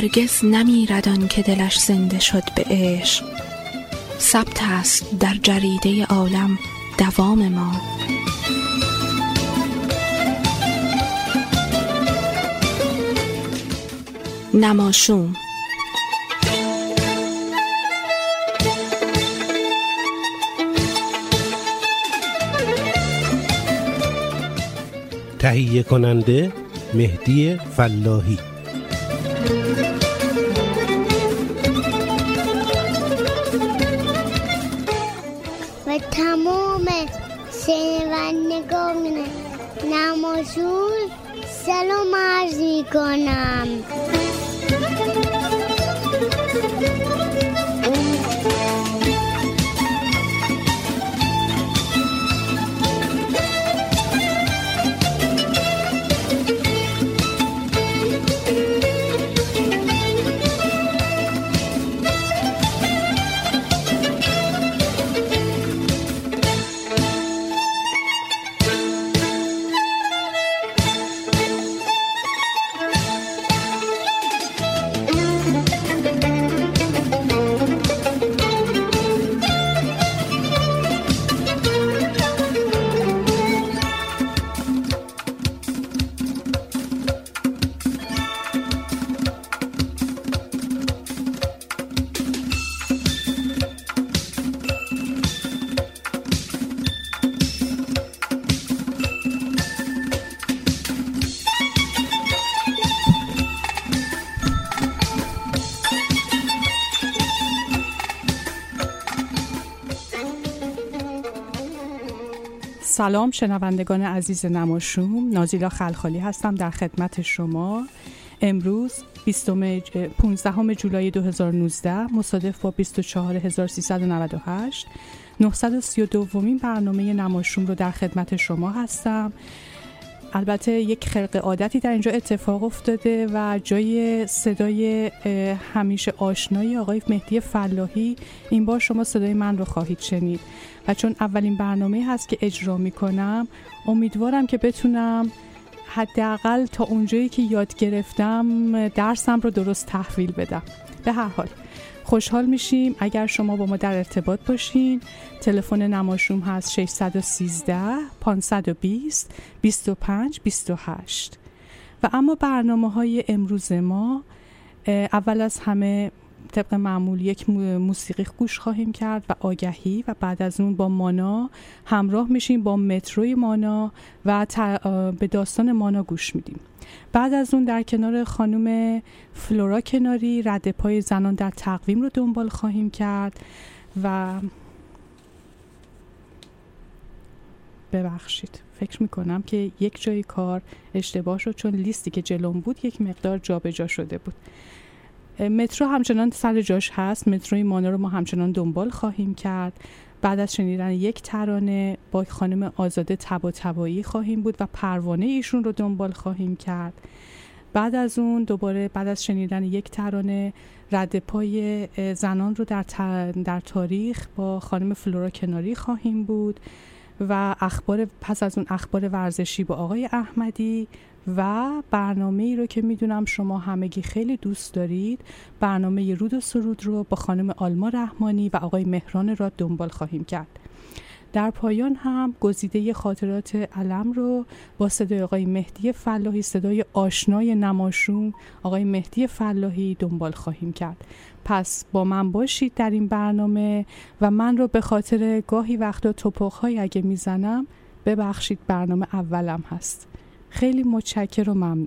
هرگز نمیردان که دلش زنده شد به عشق. ثبت است در جریده عالم دوام ما. نماشوم. تهیه کننده مهدی فلاحی. سلام شنوندگان عزیز نماشوم. نازیلا خلخالی هستم در خدمت شما. امروز 15 جولای 2019 مصادف با 24398 932 ومین برنامه نماشوم رو در خدمت شما هستم. البته یک خرق عادتی در اینجا اتفاق افتاده و جای صدای همیشه آشنایی آقای مهدی فلاحی این بار شما صدای من رو خواهید شنید. و چون اولین برنامه هست که اجرا می کنم امیدوارم که بتونم حداقل تا اونجایی که یاد گرفتم درسم رو درست تحویل بدم. به هر حال. خوشحال میشیم. اگر شما با ما در ارتباط باشین تلفن نماشوم هست 613 520 25 28 و اما برنامه های امروز ما اول از همه طبق معمول یک موسیقی گوش خواهیم کرد و آگهی و بعد از اون با مانا همراه میشیم با متروی مانا و به داستان مانا گوش میدیم. بعد از اون در کنار خانم فلورا کناری رد پای زنان در تقویم رو دنبال خواهیم کرد و ببخشید فکر می‌کنم که یک جای کار اشتباه شد چون لیستی که جلوم بود یک مقدار جابجا جا شده بود. مترو همچنان سر جاش هست متروی مانا رو ما همچنان دنبال خواهیم کرد. بعد از شنیدن یک ترانه با خانم آزاده تبا تبایی خواهیم بود و پروانه ایشون رو دنبال خواهیم کرد. بعد از اون دوباره بعد از شنیدن یک ترانه رد پای زنان رو در, در تاریخ با خانم فلورا کناری خواهیم بود و اخبار پس از اون اخبار ورزشی با آقای احمدی و برنامه ای رو که می‌دونم شما همگی خیلی دوست دارید برنامه رود و سرود رو با خانم آلما رحمانی و آقای مهران را دنبال خواهیم کرد. در پایان هم گزیده خاطرات علم رو با صدای آقای مهدی فلاحی صدای آشنای نماشون آقای مهدی فلاحی دنبال خواهیم کرد. پس با من باشید در این برنامه و من رو به خاطر گاهی وقتا توپخ های اگه می‌زنم ببخشید برنامه اولم هست. خیلی متشکر و ممنون.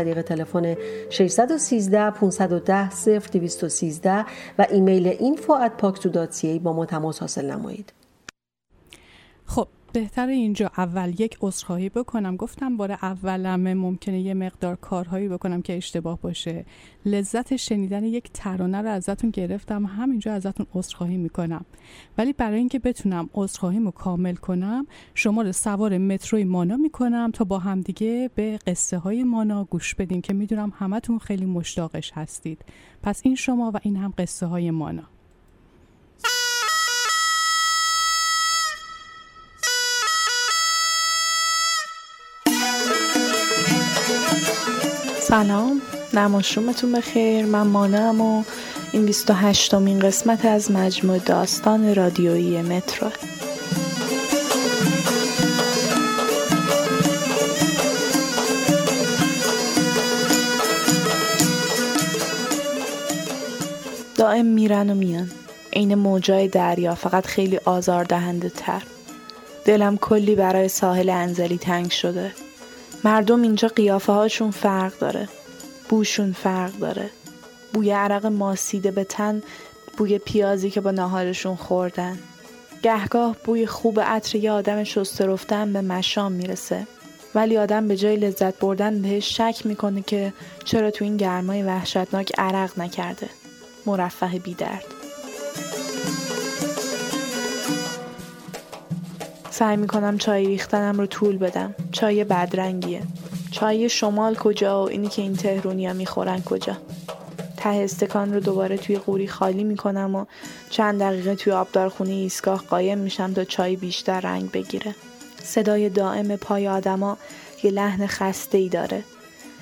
طریق تلفن 613 510 0213 و ایمیل info@paktu.ca با ما تماس حاصل نمایید. خب بهتر اینجا اول یک عذرخواهی بکنم. گفتم بار اولم ممکنه یه مقدار کارهایی بکنم که اشتباه باشه. لذت شنیدن یک ترانه رو ازتون گرفتم. همینجا ازتون عذرخواهی می‌کنم. ولی برای اینکه بتونم عذرخواهیمو کامل کنم شما رو سوار متروی مانا می‌کنم تا با همدیگه به قصه های مانا گوش بدیم که می‌دونم همتون خیلی مشتاقش هستید. پس این شما و این هم قصه های مانا. سلام. نماشومتون بخیر. من مانم و این 28 مین قسمت از مجموع داستان رادیویی مترو. دائم میرن و میان. عین موجای دریا. فقط خیلی آزار دهنده تر. دلم کلی برای ساحل انزلی تنگ شده. مردم اینجا قیافه هاشون فرق داره. بوشون فرق داره. بوی عرق ماسیده به تن بوی پیازی که با ناهارشون خوردن. گهگاه بوی خوب عطر یه آدم شسته رفتن به مشام می‌رسه. ولی آدم به جای لذت بردن بهش شک می‌کنه که چرا تو این گرمای وحشتناک عرق نکرده. مرفه بیدرد. سعی می‌کنم چای ریختنم رو طول بدم. چای بدرنگیه. چای شمال کجا و اینی که این تهرونیا می‌خورن کجا؟ ته استکان رو دوباره توی قوری خالی می‌کنم و چند دقیقه توی آبدارخونه ایستگاه قایم میشم تا چای بیشتر رنگ بگیره. صدای دائم پای آدما یه لحن خسته ای داره.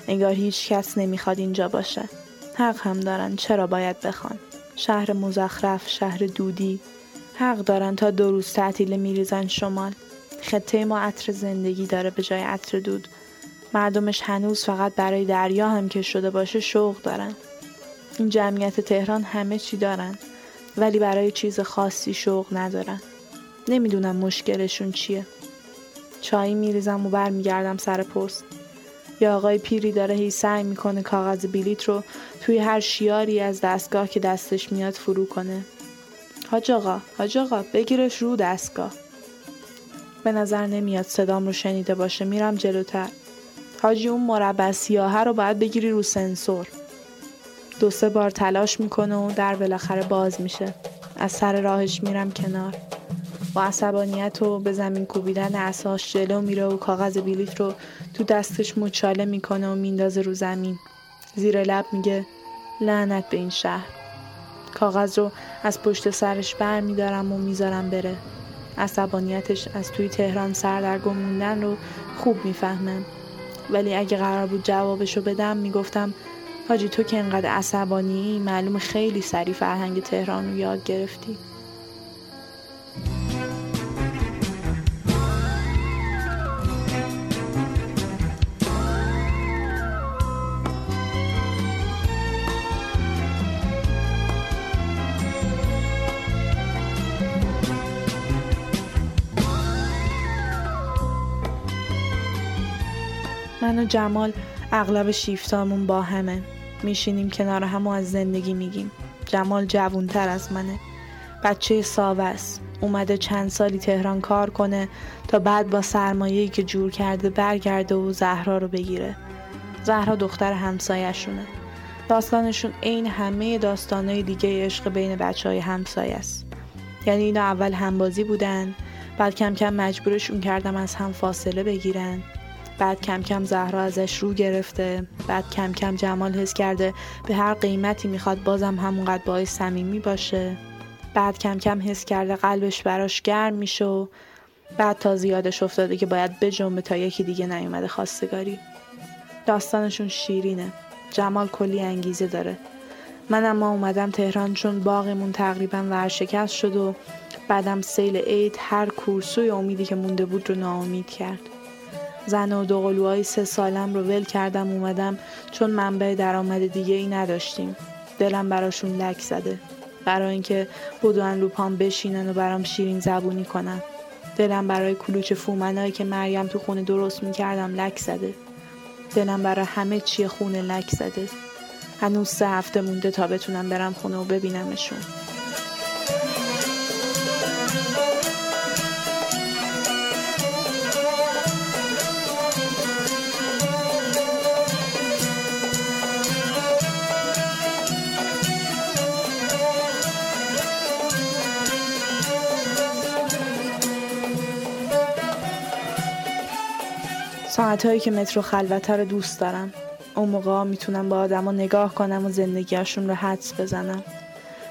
انگار هیچ کس نمی‌خواد اینجا باشه. حق هم دارن. چرا باید بخوان؟ شهر مزخرف شهر دودی. حق دارن تا دو روز تعطیل میریزن شمال. خطه ما عطر زندگی داره به جای عطر دود. مردمش هنوز فقط برای دریا هم که شده باشه شوق دارن. این جمعیت تهران همه چی دارن ولی برای چیز خاصی شوق ندارن. نمی‌دونم مشکلشون چیه. چایی میریزم و برمیگردم سر پست یا آقای پیری داره هی سعی می‌کنه کاغذ بلیت رو توی هر شیاری از دستگاه که دستش میاد فرو کنه. حاج آقا حاج آقا بگیرش رو دستگاه. به نظر نمیاد صدام رو شنیده باشه میرم جلوتر. حاجی اون مربع سیاهه رو باید بگیری رو سنسور. دو سه بار تلاش می‌کنه و در بالاخره باز میشه. از سر راهش میرم کنار. با عصبانیت و به زمین کوبیدن اساش جلو میره و کاغذ بلیط رو تو دستش مچاله می‌کنه و میندازه رو زمین. زیر لب میگه لعنت به این شهر. کاغذ رو از پشت سرش بر میدارم و می‌ذارم بره. عصبانیتش از توی تهران سردرگم موندن رو خوب می‌فهمم. ولی اگه قرار بود جوابشو بدم می‌گفتم حاجی تو که انقدر عصبانی معلوم خیلی سریع فرهنگ تهران رو یاد گرفتی. و جمال اغلب شیفتامون با همه. میشینیم کنار هم و از زندگی میگیم. جمال جوونتر از منه. بچه ساوه است. اومده چند سالی تهران کار کنه تا بعد با سرمایه‌ای که جور کرده برگرده و زهرا رو بگیره. زهرا دختر همسایهشونه. داستانشون عین همه داستانهای دیگه عشق بین بچه های همسایه است. یعنی اینا اول همبازی بودن بعد کم کم مجبورشون کردم از هم فاصله بگیرن. بعد کم کم زهرا ازش رو گرفته بعد کم کم جمال حس کرده به هر قیمتی می‌خواد بازم همونقدر باعث صمیمی باشه. بعد کم کم حس کرده قلبش براش گرم میشه و بعد تا زیادش افتاده که باید بجنبه تا یکی دیگه نیومده خواستگاری. داستانشون شیرینه. جمال کلی انگیزه داره. من اما اومدم تهران چون باغمون تقریبا ورشکست شد و بعدم سیل عید هر کورسوی امیدی که مونده بود رو ناامید کرد. زن و دوقلوهای سه سالم رو ول کردم اومدم چون منبع درآمد دیگه ای نداشتیم. دلم براشون لک زده. برای اینکه بدون لوپان بشینن و برام شیرین زبونی کنن. دلم برای کلوچ فومنایی که مریم تو خونه درست می‌کردم لک زده. دلم برای همه چی خونه لک زده. هنوز سه هفته مونده تا بتونم برم خونه و ببینمشون. ساعتهایی که مترو خلوته رو دوست دارم. اون موقع می‌تونم با آدما نگاه کنم و زندگیشون رو حدس بزنم.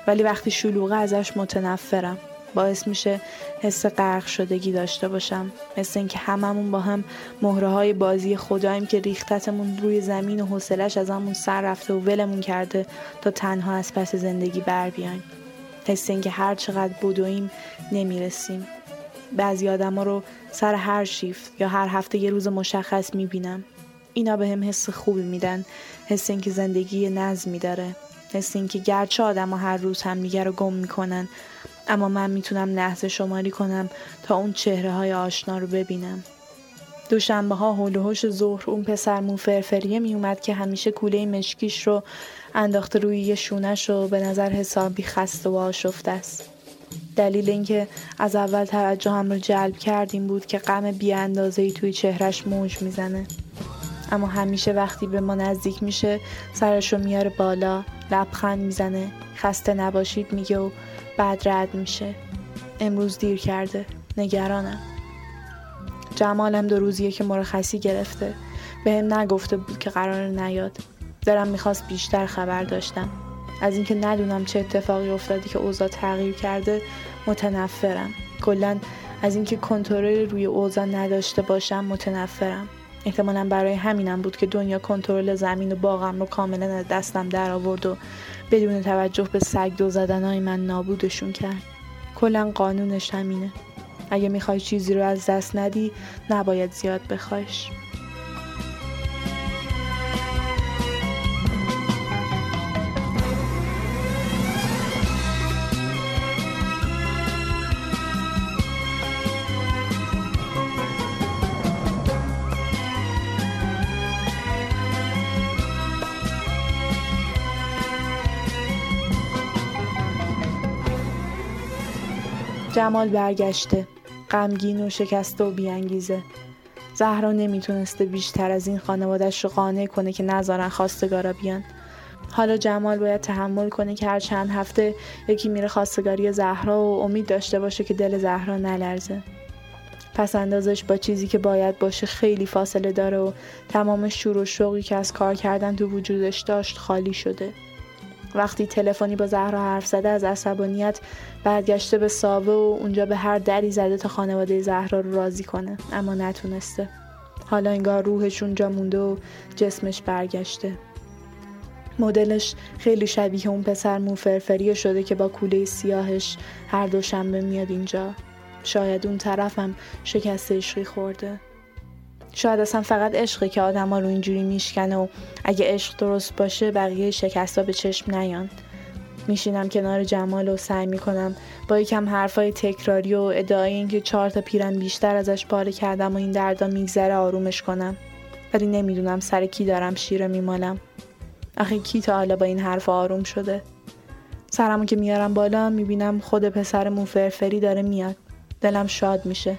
ولی وقتی شلوغه ازش متنفرم. باعث میشه حس غرق شدگی داشته باشم. مثل اینکه هممون با هم مهره های بازی خداییم که ریختتمون روی زمین و حوصلش از همون سر رفته و ولمون کرده تا تنها از پس زندگی بر بیایم. حس اینکه هر چقدر بدویم نمی‌رسیم. بعضی آدما رو سر هر شیفت یا هر هفته یه روز مشخص می‌بینم. اینا به هم حس خوبی میدن حس اینکه زندگی نظمی داره حس اینکه گرچه آدم هر روز هم دیگر رو گم می‌کنن اما من می‌تونم لحظه شماری کنم تا اون چهره های آشنا رو ببینم. دوشنبه ها حول و ظهر اون پسر مو فرفریه میومد که همیشه کوله مشکیش رو انداخته روی یه شونش رو به نظر حسابی خسته و آشفته است. دلیل اینکه از اول توجه هم رو جلب کردیم بود که غم بی اندازه توی چهرش موج می‌زنه. اما همیشه وقتی به ما نزدیک میشه سرش رو میاره بالا لبخند می‌زنه. خسته نباشید میگه و بعد رد میشه. امروز دیر کرده. نگرانم. جمالم دو روزیه که مرخصی گرفته. به هم نگفته بود که قرار نیاد. دارم می‌خواست بیشتر خبر داشتم. از اینکه ندونم چه اتفاقی افتاده که اوضاع تغییر کرده متنفرم. کلا از اینکه کنترل روی اوضاع نداشته باشم متنفرم. احتمالا برای همینم بود که دنیا کنترل زمین و باغم رو کاملا دستم در آورد و بدون توجه به سگ دو زدنهای من نابودشون کرد. کلا قانونش همینه. اگه می‌خوای چیزی رو از دست ندی نباید زیاد بخوایش. جمال برگشته غمگین و شکسته و بیانگیزه. زهرا نمی‌تونسته بیشتر از این خانوادش رو قانع کنه که نذارن خواستگارا بیان. حالا جمال باید تحمل کنه که هر چند هفته یکی میره خواستگاری زهرا و امید داشته باشه که دل زهرا نلرزه. پس اندازش با چیزی که باید باشه خیلی فاصله داره و تمام شور و شوقی که از کار کردن تو وجودش داشت خالی شده. وقتی تلفنی با زهرا حرف زده از عصبانیت برگشته به ساوه و اونجا به هر دری زده تا خانواده زهرا رو راضی کنه اما نتونسته. حالا انگار روحش اونجا مونده و جسمش برگشته. مدلش خیلی شبیه اون پسر موفرفری شده که با کوله سیاهش هر دوشنبه میاد اینجا. شاید اون طرفم شکست عشقی خورده. شاید اصلا فقط عشقه که آدم ها رو اینجوری میشکنه و اگه عشق درست باشه بقیه شکست به چشم نیان. میشینم کنار جمال و سعی می‌کنم با یکم حرفای تکراری و ادعای اینکه چهار تا پیرن بیشتر ازش پاره کردم و این دردا میگذره آرومش کنم. ولی نمی‌دونم سر کی دارم شیره میمالم. آخه کی تا حالا با این حرف آروم شده؟ سرمو که میارم بالا می‌بینم خود پسر موفرفری داره میاد. دلم شاد میشه.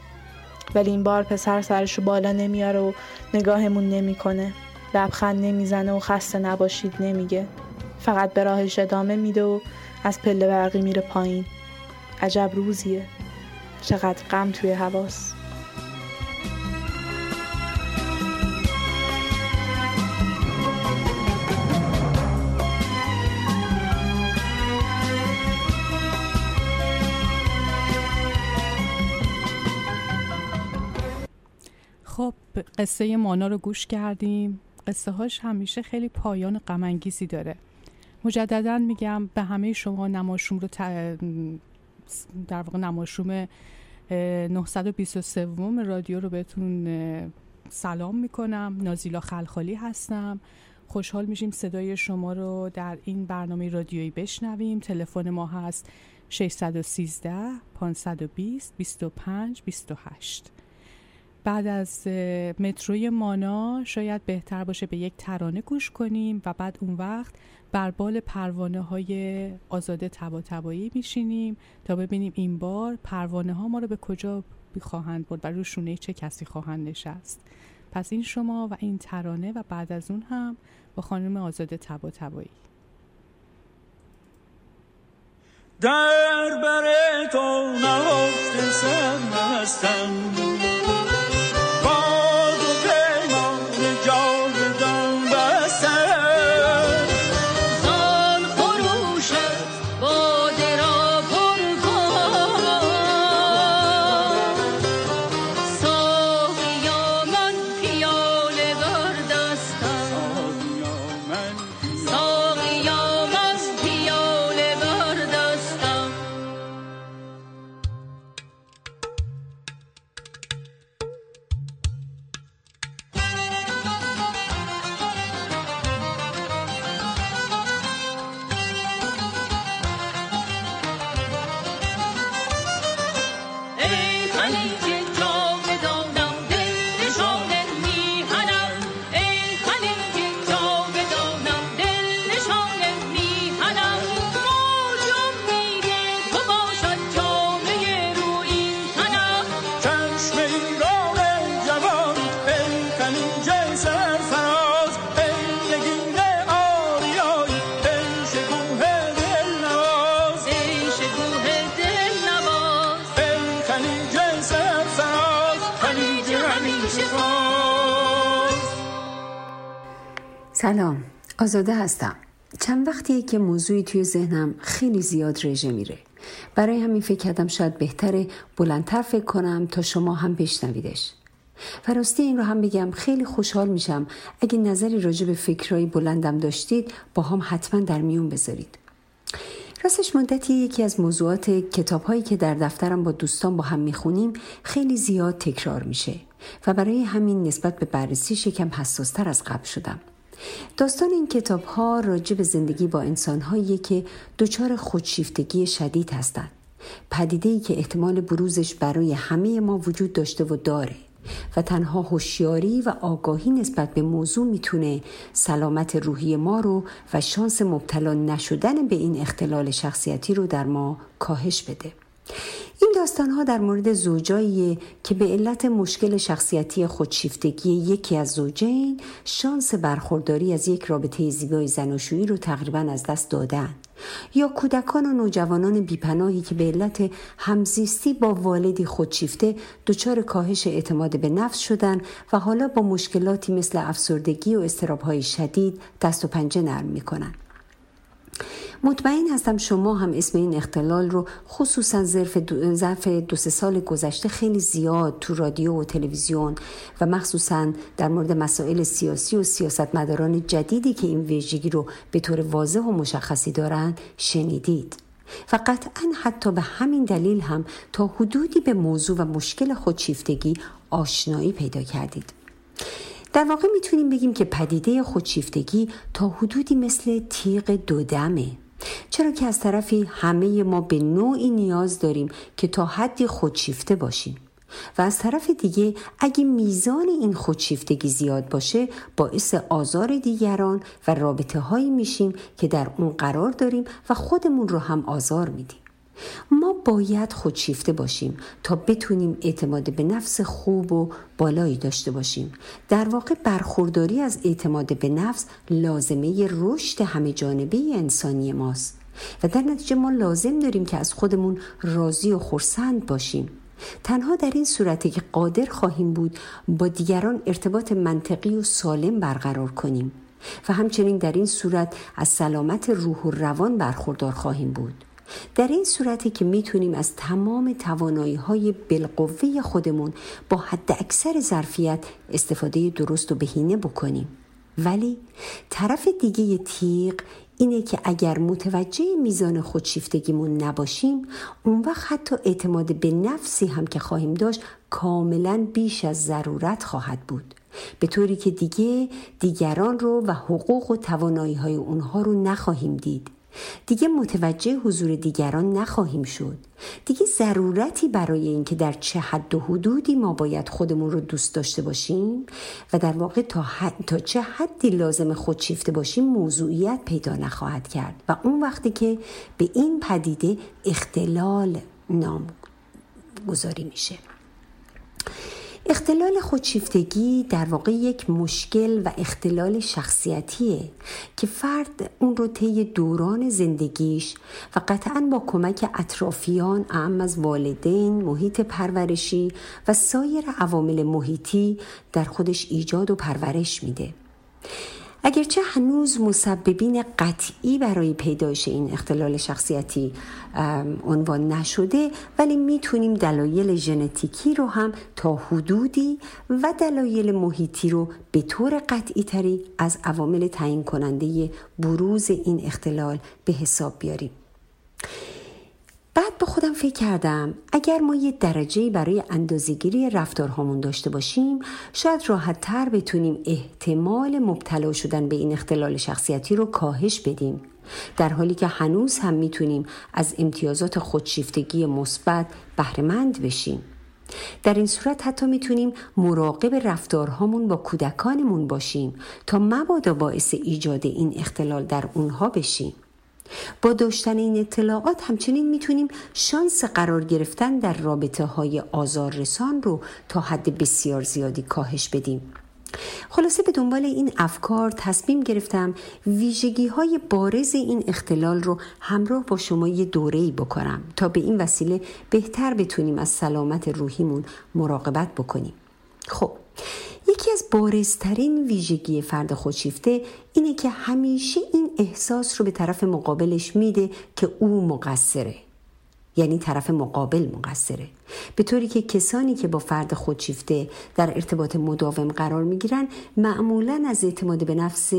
ولی این بار پسر سرشو بالا نمیاره و نگاهمون نمی‌کنه. لبخند نمی‌زنه و خسته نباشید نمیگه. فقط به راهش ادامه میده و از پله برقی میره پایین. عجب روزیه. چقدر غم توی حواس. قصه مانا رو گوش کردیم. قصه هاش همیشه خیلی پایان غمانگیزی داره. مجددا میگم به همه شما نماشوم رو در واقع نماشوم 923 رادیو رو بهتون سلام می‌کنم. نازیلا خلخالی هستم. خوشحال میشیم صدای شما رو در این برنامه رادیویی بشنویم. تلفن ما هست 613 520 25 28 بعد از متروی مانا شاید بهتر باشه به یک ترانه گوش کنیم و بعد اون وقت بر بال پروانه های آزاده تبا تبایی میشینیم تا ببینیم این بار پروانه ها ما رو به کجا خواهند برد و روشونه چه کسی خواهند نشست. پس این شما و این ترانه و بعد از اون هم با خانم آزاده تبا تبایی در بر تو نهفته سر سلام آزاده هستم. چند وقتیه که موضوعی توی ذهنم خیلی زیاد رژه میره. برای همین فکر کردم شاید بهتره بلندتر فکر کنم تا شما هم بشنویدش. و راستی این رو هم بگم خیلی خوشحال میشم اگه نظری راجع به فکرهایی بلندم داشتید با هم حتما در میون بذارید. راستش مدتی یکی از موضوعات کتاب هایی که در دفترم با دوستان با هم می‌خونیم خیلی زیاد تکرار میشه. و برای همین نسبت به بررسی شکم حساستر از قبل شدم. داستان این کتاب ها راجع زندگی با انسان هایی که دچار خودشیفتگی شدید هستند. پدیده ای که احتمال بروزش برای همه ما وجود داشته و داره و تنها هوشیاری و آگاهی نسبت به موضوع می‌تونه سلامت روحی ما رو و شانس مبتلا نشدن به این اختلال شخصیتی رو در ما کاهش بده. این داستان ها در مورد زوجایی که به علت مشکل شخصیتی خودشیفتگی یکی از زوجین شانس برخورداری از یک رابطه زیبای زناشویی رو تقریبا از دست دادن. یا کودکان و نوجوانان بیپناهی که به علت همزیستی با والدی خودشیفته دچار کاهش اعتماد به نفس شدن و حالا با مشکلاتی مثل افسردگی و استرابهای شدید دست و پنجه نرم می‌کنن. مطمئن هستم شما هم اسم این اختلال رو خصوصا ظرف دو, دو سه سال گذشته خیلی زیاد تو رادیو و تلویزیون و مخصوصا در مورد مسائل سیاسی و سیاستمداران جدیدی که این ویژگی رو به طور واضح و مشخصی دارند شنیدید. و قطعا حتی به همین دلیل هم تا حدودی به موضوع و مشکل خودشیفتگی آشنایی پیدا کردید. در واقع می‌تونیم بگیم که پدیده خودشیفتگی تا حدودی مثل تیغ دودمه چرا که از طرفی همه ما به نوعی نیاز داریم که تا حدی خودشیفته باشیم؟ و از طرف دیگه اگه میزان این خودشیفتگی زیاد باشه باعث آزار دیگران و رابطه هایی میشیم که در اون قرار داریم و خودمون رو هم آزار میدیم. ما باید خودشیفته باشیم تا بتونیم اعتماد به نفس خوب و بالایی داشته باشیم. در واقع برخورداری از اعتماد به نفس لازمه رشد همه جانبه انسانی ماست. و در نتیجه ما لازم داریم که از خودمون راضی و خورسند باشیم. تنها در این صورتی که قادر خواهیم بود با دیگران ارتباط منطقی و سالم برقرار کنیم. و همچنین در این صورت از سلامت روح و روان برخوردار خواهیم بود. در این صورتی که می‌تونیم از تمام توانایی های بالقوه خودمون با حد اکثر ظرفیت استفاده درست و بهینه بکنیم. ولی طرف دیگه تیغ اینه که اگر متوجه میزان خودشیفتگیمون نباشیم اون وقت حتی اعتماد به نفسی هم که خواهیم داشت کاملا بیش از ضرورت خواهد بود. به طوری که دیگه دیگران رو و حقوق و توانایی های اونها رو نخواهیم دید. دیگه متوجه حضور دیگران نخواهیم شد. دیگه ضرورتی برای اینکه در چه حد و حدودی ما باید خودمون رو دوست داشته باشیم و در واقع تا, تا چه حدی لازم خودشیفته باشیم موضوعیت پیدا نخواهد کرد و اون وقتی که به این پدیده اختلال نام گذاری میشه. اختلال خودشیفتگی در واقع یک مشکل و اختلال شخصیتیه که فرد اون رو طی دوران زندگیش و قطعا با کمک اطرافیان اعم از والدین، محیط پرورشی و سایر عوامل محیطی در خودش ایجاد و پرورش میده. اگرچه هنوز مسببین قطعی برای پیدایش این اختلال شخصیتی عنوان نشده ولی می‌تونیم دلایل ژنتیکی رو هم تا حدودی و دلایل محیطی رو به طور قطعی تری از عوامل تعیین کننده بروز این اختلال به حساب بیاریم. بعد به خودم فکر کردم اگر ما یه درجه برای اندازهگیری رفتارهامون داشته باشیم شاید راحت تر بتونیم احتمال مبتلا شدن به این اختلال شخصیتی رو کاهش بدیم. در حالی که هنوز هم می‌تونیم از امتیازات خودشیفتگی مثبت بهرهمند بشیم. در این صورت حتی می‌تونیم مراقب رفتارهامون با کودکانمون باشیم تا مبادا باعث ایجاد این اختلال در اونها بشیم. با داشتن این اطلاعات همچنین می‌تونیم شانس قرار گرفتن در رابطه های آزار رسان رو تا حد بسیار زیادی کاهش بدیم. خلاصه به دنبال این افکار تصمیم گرفتم ویژگی های بارز این اختلال رو همراه با شما یه دوره‌ای بکنم تا به این وسیله بهتر بتونیم از سلامت روحیمون مراقبت بکنیم. خب یکی از بارزترین ویژگی فرد خودشیفته اینه که همیشه این احساس رو به طرف مقابلش میده که او مقصره. یعنی طرف مقابل مقصره. به طوری که کسانی که با فرد خودشیفته در ارتباط مداوم قرار می‌گیرن معمولا از اعتماد به نفس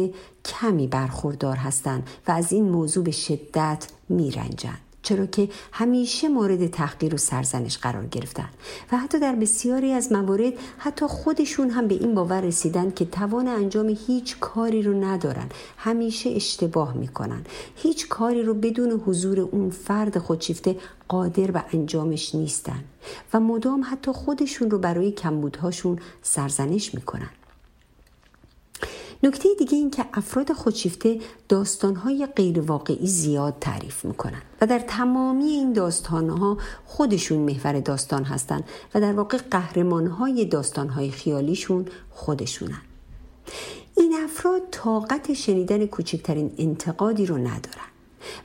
کمی برخوردار هستند و از این موضوع به شدت میرنجند چرا که همیشه مورد تحقیر و سرزنش قرار گرفتن و حتی در بسیاری از موارد حتی خودشون هم به این باور رسیدن که توان انجام هیچ کاری رو ندارن همیشه اشتباه می‌کنن. هیچ کاری رو بدون حضور اون فرد خودشیفته قادر به انجامش نیستن و مدام حتی خودشون رو برای کمبودهاشون سرزنش می‌کنن. نکته دیگه این که افراد خودشیفته داستانهای غیر واقعی زیاد تعریف می‌کنن و در تمامی این داستانها خودشون محور داستان هستن و در واقع قهرمانهای داستانهای خیالیشون خودشونن. این افراد طاقت شنیدن کوچکترین انتقادی رو ندارن.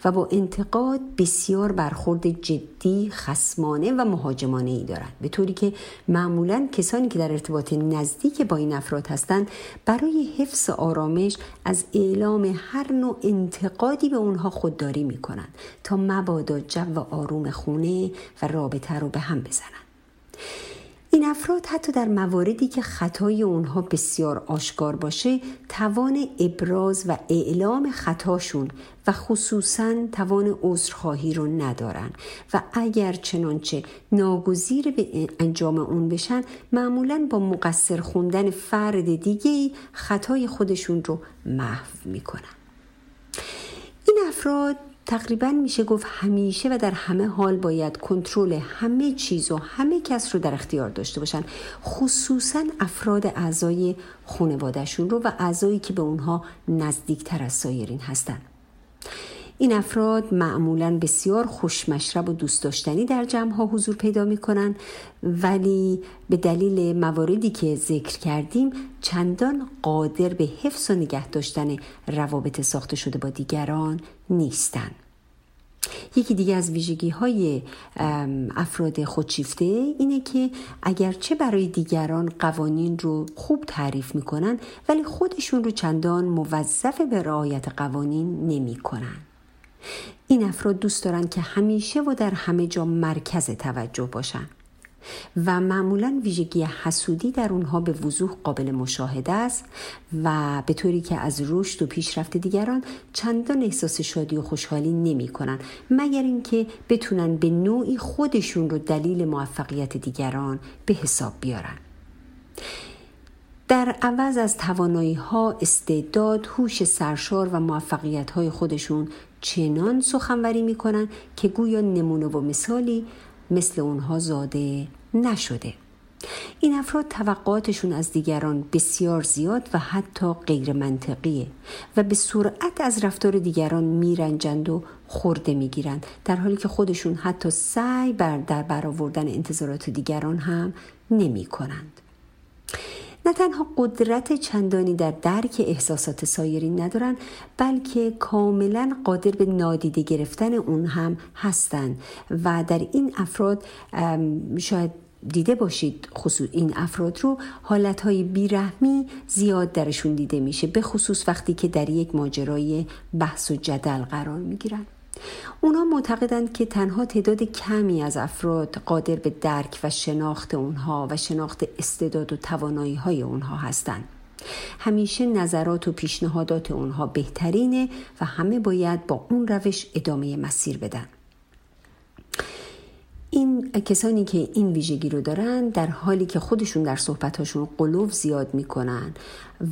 و با انتقاد بسیار برخورد جدی، خسمانه و مهاجمانه ای دارند. به طوری که معمولا کسانی که در ارتباط نزدیک با این افراد هستند برای حفظ آرامش از اعلام هر نوع انتقادی به اونها خودداری می کنند تا مبادا جو آروم خونه و رابطه رو به هم بزنند. این افراد حتی در مواردی که خطای اونها بسیار آشکار باشه توان ابراز و اعلام خطاشون و خصوصا توان عذرخواهی رو ندارن. و اگر چنانچه ناگزیر به انجام اون بشن معمولا با مقصر خوندن فرد دیگه خطای خودشون رو محو می‌کنن. این افراد تقریبا میشه گفت همیشه و در همه حال باید کنترل همه چیز و همه کس رو در اختیار داشته باشن. خصوصا افراد اعضای خانوادهشون رو و اعضایی که به اونها نزدیکتر از سایرین هستن. این افراد معمولا بسیار خوشمشرب و دوست داشتنی در جمع ها حضور پیدا می کنن ولی به دلیل مواردی که ذکر کردیم چندان قادر به حفظ و نگه داشتن روابط ساخته شده با دیگران نیستند. یکی دیگه از ویژگی های افراد خودشیفته اینه که اگرچه برای دیگران قوانین رو خوب تعریف می‌کنن ولی خودشون رو چندان موظف به رعایت قوانین نمی‌کنن. این افراد دوست دارن که همیشه و در همه جا مرکز توجه باشن و معمولا ویژگی حسودی در اونها به وضوح قابل مشاهده است و به طوری که از رشد و پیشرفت دیگران چندان احساس شادی و خوشحالی نمی کنن مگر اینکه بتونن به نوعی خودشون رو دلیل موفقیت دیگران به حساب بیارن. در عوض از توانایی ها استعداد هوش سرشار و موفقیت های خودشون چنان سخنوری می‌کنن که گویا نمونه و مثالی مثل اونها زاده نشده این افراد توقعاتشون از دیگران بسیار زیاد و حتی غیر منطقیه و به سرعت از رفتار دیگران میرنجند و خورده می‌گیرند در حالی که خودشون حتی سعی بر در برآوردن انتظارات دیگران هم نمی کنند. نه تنها قدرت چندانی در درک احساسات سایرین ندارن بلکه کاملا قادر به نادیده گرفتن اون هم هستند. و در این افراد شاید دیده باشید خصوص این افراد رو حالتهای بیرحمی زیاد درشون دیده میشه به خصوص وقتی که در یک ماجرای بحث و جدل قرار می‌گیرن. اونا معتقدند که تنها تعداد کمی از افراد قادر به درک و شناخت اونها و شناخت استعداد و توانایی های اونها هستند. همیشه نظرات و پیشنهادات اونها بهترینه و همه باید با اون روش ادامه مسیر بدن. این کسانی که این ویژگی رو دارن در حالی که خودشون در صحبتاشون قلوف زیاد می‌کنن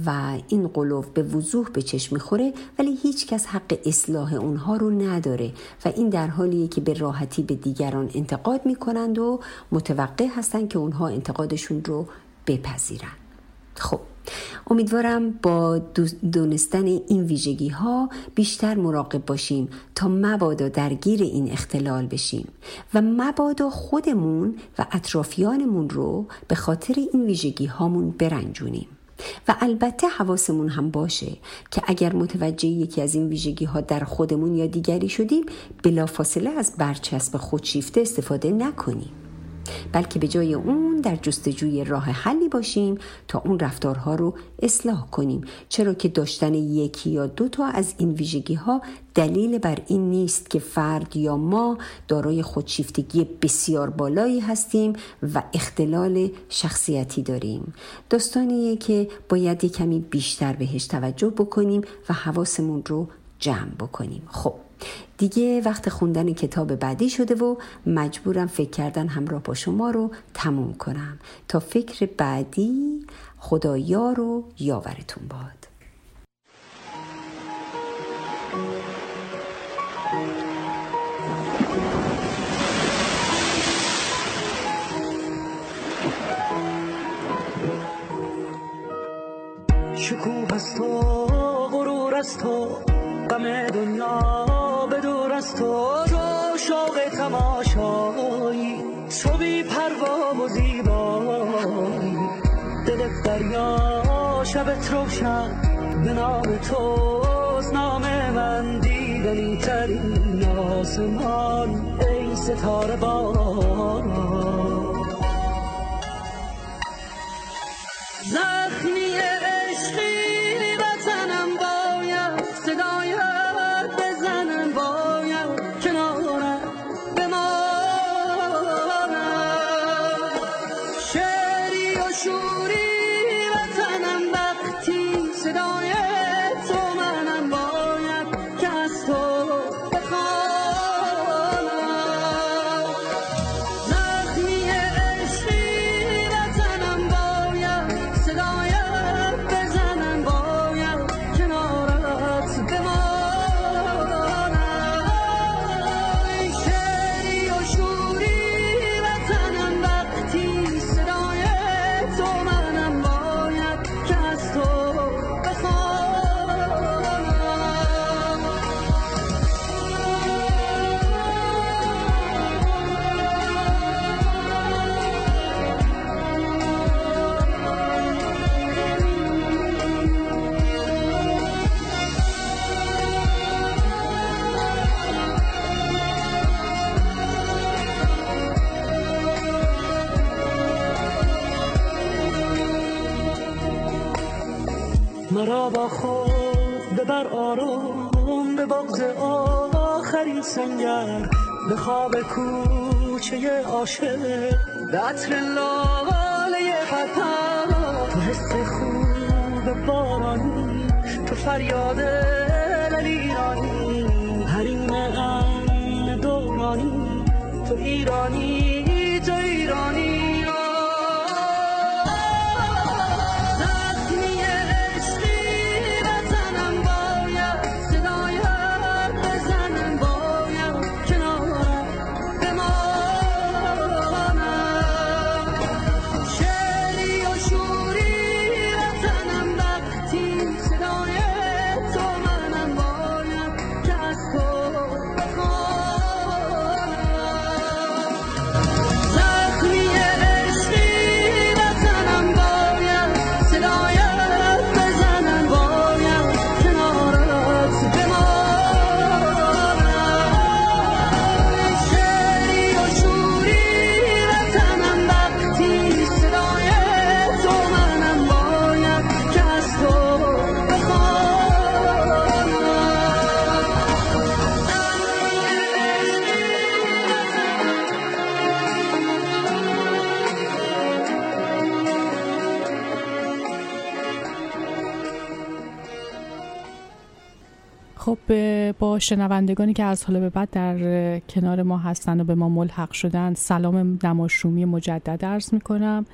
و این قلوف به وضوح به چشم می‌خوره ولی هیچ کس حق اصلاح اونها رو نداره و این در حالیه که به راحتی به دیگران انتقاد می‌کنند و متوقع هستن که اونها انتقادشون رو بپذیرن. خب. امیدوارم با دونستن این ویژگی ها بیشتر مراقب باشیم تا مبادا درگیر این اختلال بشیم و مبادا خودمون و اطرافیانمون رو به خاطر این ویژگی هامون برنجونیم. و البته حواسمون هم باشه که اگر متوجه یکی از این ویژگی ها در خودمون یا دیگری شدیم بلافاصله از برچسب خودشیفته استفاده نکنیم. بلکه به جای اون در جستجوی راه حلی باشیم تا اون رفتارها رو اصلاح کنیم. چرا که داشتن یکی یا دو تا از این ویژگی ها دلیل بر این نیست که فرد یا ما دارای خودشیفتگی بسیار بالایی هستیم و اختلال شخصیتی داریم. داستانیه که باید کمی بیشتر بهش توجه بکنیم و حواسمون رو جمع بکنیم. خب دیگه وقت خوندن کتاب بعدی شده و مجبورم فکر کردن همراه با شما رو تموم کنم. تا فکر بعدی خدایار و یاورتون باد. شکوه از تو تو غم دنیا. از تو تو شوق تماشایی تو بی پروا و زیبایی. دل دریا شبت روشن به نام توست نام من دیدنی ترین آسمان ای ستاره باران سنگر به خواب کوچه عاشق به عطر لاله قطر تو حس خوب بارانی تو فریاد ایرانی حریم امن دورانی تو ایرانی. با شنوندگانی که از حالا به بعد در کنار ما هستن و به ما ملحق شدن سلام نماشومی مجدد عرض می کنم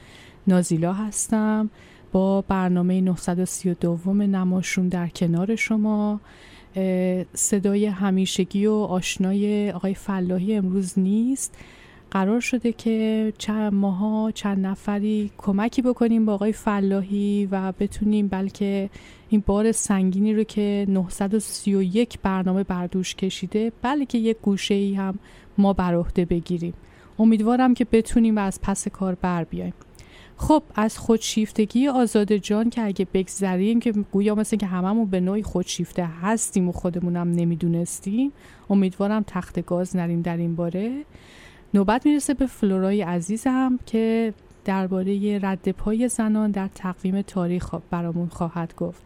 نازیلا هستم. با برنامه 932 نماشوم در کنار شما. صدای همیشگی و آشنای آقای فلاحی امروز نیست. قرار شده که چند ماها چند نفری کمکی بکنیم با آقای فلاحی و بتونیم بلکه این بار سنگینی رو که 931 برنامه بردوش کشیده بلکه یک گوشه ای هم ما بر عهده بگیریم. امیدوارم که بتونیم و از پس کار بر بیایم. خب از خودشیفتگی آزاد جان که اگه بگذریم که گویا مثل که هممون به نوعی خودشیفته هستیم و خودمونم نمی‌دونستیم امیدوارم تخت گاز نریم در این باره. نوبت می‌رسه به فلورای عزیزم که درباره رد پای زنان در تقویم تاریخ برامون خواهد گفت.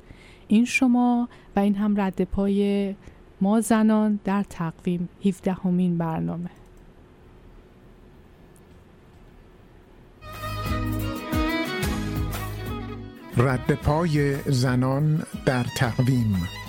این شما و این هم رد پای ما زنان در تقویم 17 همین برنامه. رد پای زنان در تقویم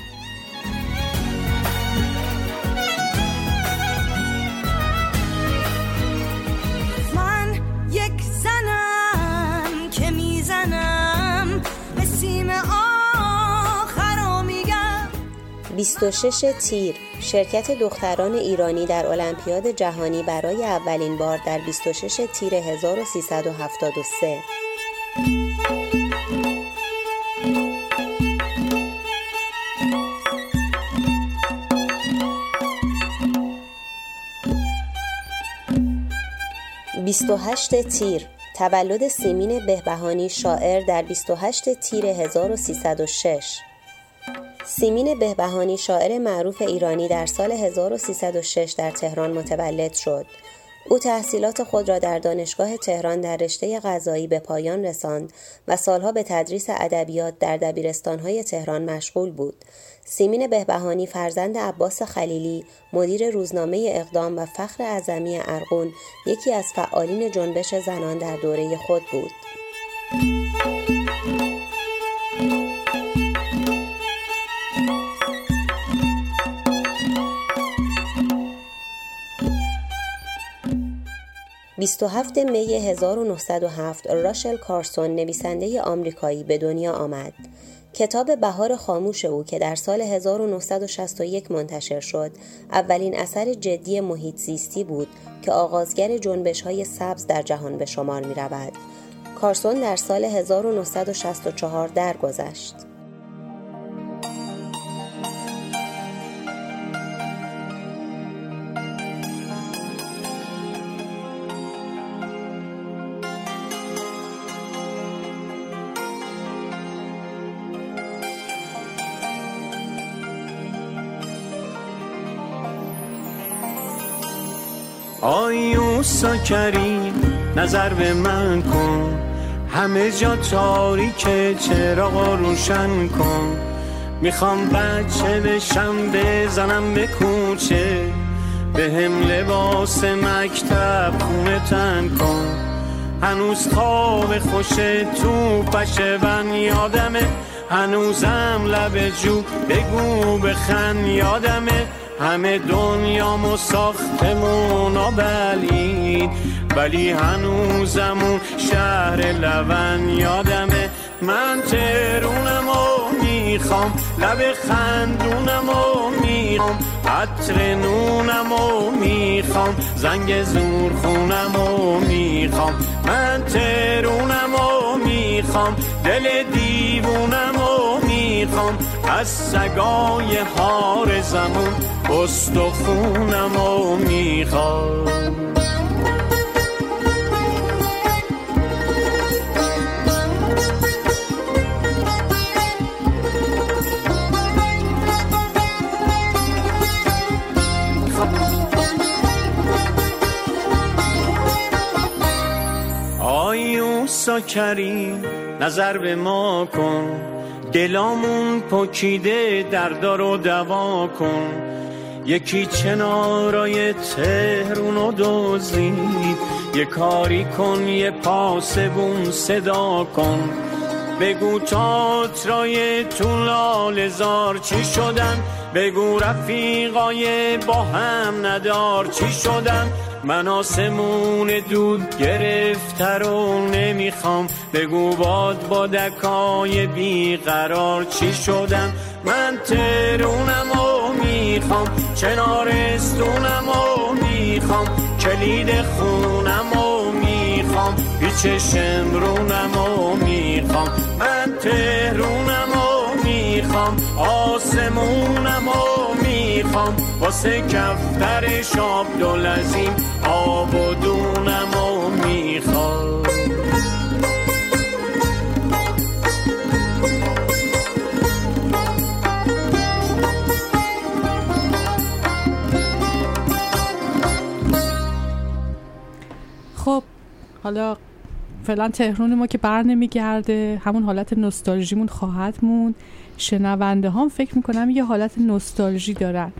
26 تیر. شرکت دختران ایرانی در المپیاد جهانی برای اولین بار در 26 تیر 1373 28 تیر. تولد سیمین بهبهانی شاعر در 28 تیر 1306 سیمین بهبهانی شاعر معروف ایرانی در سال 1306 در تهران متولد شد. او تحصیلات خود را در دانشگاه تهران در رشته غذایی به پایان رساند و سالها به تدریس ادبیات در دبیرستانهای تهران مشغول بود. سیمین بهبهانی فرزند عباس خلیلی، مدیر روزنامه اقدام و فخر اعظمی ارغون، یکی از فعالین جنبش زنان در دوره خود بود. 27 می 1907 راشل کارسون نویسنده آمریکایی به دنیا آمد. کتاب بهار خاموش او که در سال 1961 منتشر شد، اولین اثر جدی محیط زیستی بود که آغازگر جنبش های سبز در جهان به شمار می رود. کارسون در سال 1964 درگذشت. کریم نظر به من کن. همه جا تاریکه چراغ روشن کن. می‌خوام بچه بشم بزنم به کوچه. به هم لباس مکتب خونه تن کن. هنوز خواب خوش تو پشون یادمه هنوزم لب جو بگو بخن یادمه. همه دنیامو ساختمون بلید. ولی هنوزمون شهر لون یادمه. من ترونمو می‌خوام لب خندونمو می‌خوام عطر نونمو می‌خوام زنگ زور خونمو می‌خوام. من ترونمو می‌خوام دل دیوونمو می‌خوام. از سگای هار زمون استخونمو می‌خوام. آیوسا کریم نظر به ما کن. دلامون پکیده دردار رو دوا کن. یکی چنارای تهرون و دوزید یه کاری کن یه پاسبون صدا کن. بگو تاترای تو لالزار چی شدن؟ بگو رفیقای با هم ندار چی شدن؟ من آسمون دود گرفته رو نمی‌خوام. بگو باد با دکای بیقرار چی شدم؟ من ترونم و می‌خوام. چنارستونم و می‌خوام. کلید خونم و می‌خوام. پیچ شمرونم و می‌خوام. من تهرونم و می‌خوام. آسمونم و می‌خوام واسه کفتر شاب دولزیم آب و دونم و می‌خوام. خب حالا فعلا تهرون ما که بر نمیگرده همون حالت نوستالژیمون خواهد موند. شنونده هم فکر می‌کنم یه حالت نوستالژی دارن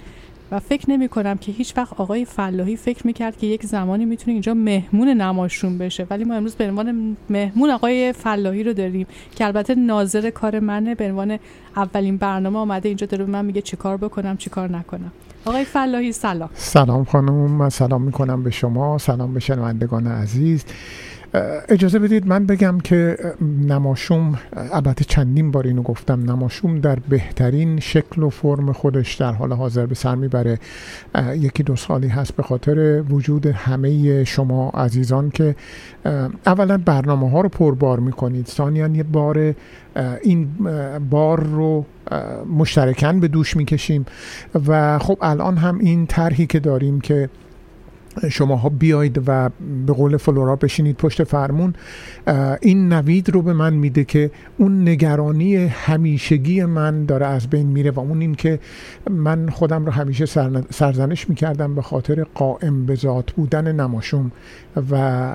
و فکر نمی کنم که هیچ وقت آقای فلاحی فکر می‌کرد که یک زمانی می‌تونه اینجا مهمون نماشون بشه. ولی ما امروز به عنوان مهمون آقای فلاحی رو داریم که البته ناظر کار منه. به عنوان اولین برنامه آمده اینجا داره به من میگه چیکار بکنم چیکار نکنم. آقای فلاحی سلام. سلام خانم من سلام می‌کنم به شما. سلام به شنوندگان عزیز. اجازه بدید من بگم که نماشوم البته چندین بار اینو گفتم نماشوم در بهترین شکل و فرم خودش در حال حاضر به سر می‌بره. یکی دو سالی هست به خاطر وجود همه شما عزیزان که اولا برنامه ها رو پربار می‌کنید. ثانیا یه بار این بار رو مشترکن به دوش می‌کشیم. و خب الان هم این طرحی که داریم که شماها بیاید و به قول فلورا بشینید پشت فرمون این نوید رو به من میده که اون نگرانی همیشگی من داره از بین میره و اون این که من خودم رو همیشه سرزنش می‌کردم به خاطر قائم به ذات بودن نماشوم و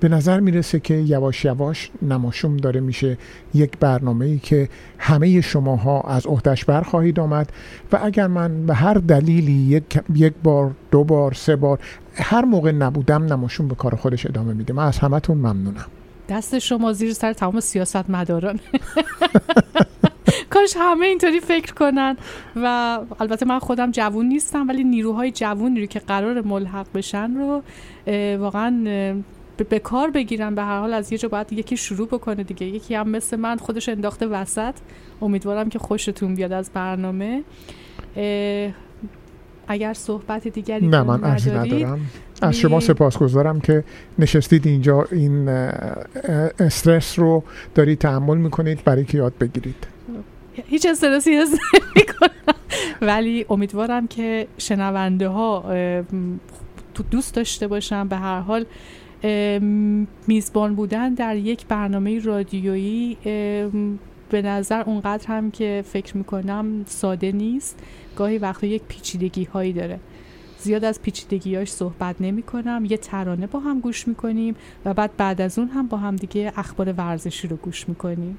به نظر می‌رسه که یواش یواش نماشوم داره میشه یک برنامه ای که همه شماها از عهدش برخواهید آمد و اگر من به هر دلیلی یک, یک بار دو بار سه بار هر موقع نبودم نماشوم به کار خودش ادامه میده. من از همتون ممنونم. دست شما زیر سر تمام سیاست مداران کاش همه اینطوری فکر کنن و البته من خودم جوون نیستم ولی نیروهای جوونی رو که قرار ملحق بشن رو واقعا به کار بگیرن به هر حال از یه جا باید یکی شروع بکنه دیگه. یکی هم مثل من خودش انداخته وسط. امیدوارم که خوشتون بیاد از برنامه. اگر صحبت دیگری نه من ارزی ندارم. از شما سپاسگزارم که نشستید اینجا این استرس رو دارید تحمل می‌کنید برای که یاد بگیرید. هیچ استرسی حس کنم ولی امیدوارم که شنونده ها دوست داشته باشم. به هر حال میزبان بودن در یک برنامه رادیویی به نظر اونقدر هم که فکر می‌کنم ساده نیست. گاهی وقتا یک پیچیدگی هایی داره. زیاد از پیچیدگیاش صحبت نمی کنم یه ترانه با هم گوش می‌کنیم و بعد بعد از اون هم با هم دیگه اخبار ورزشی رو گوش می‌کنیم.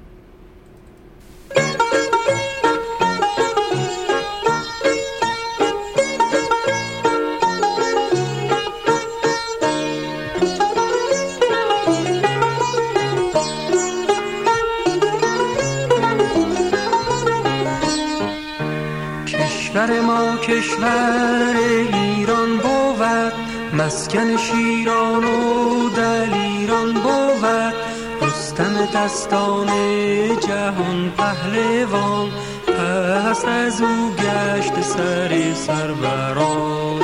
کشور ما کشور ایران بود مسکن شیران و دلیران بود. رستم دستان جهان پهلوان پس از او گشت سر سروران.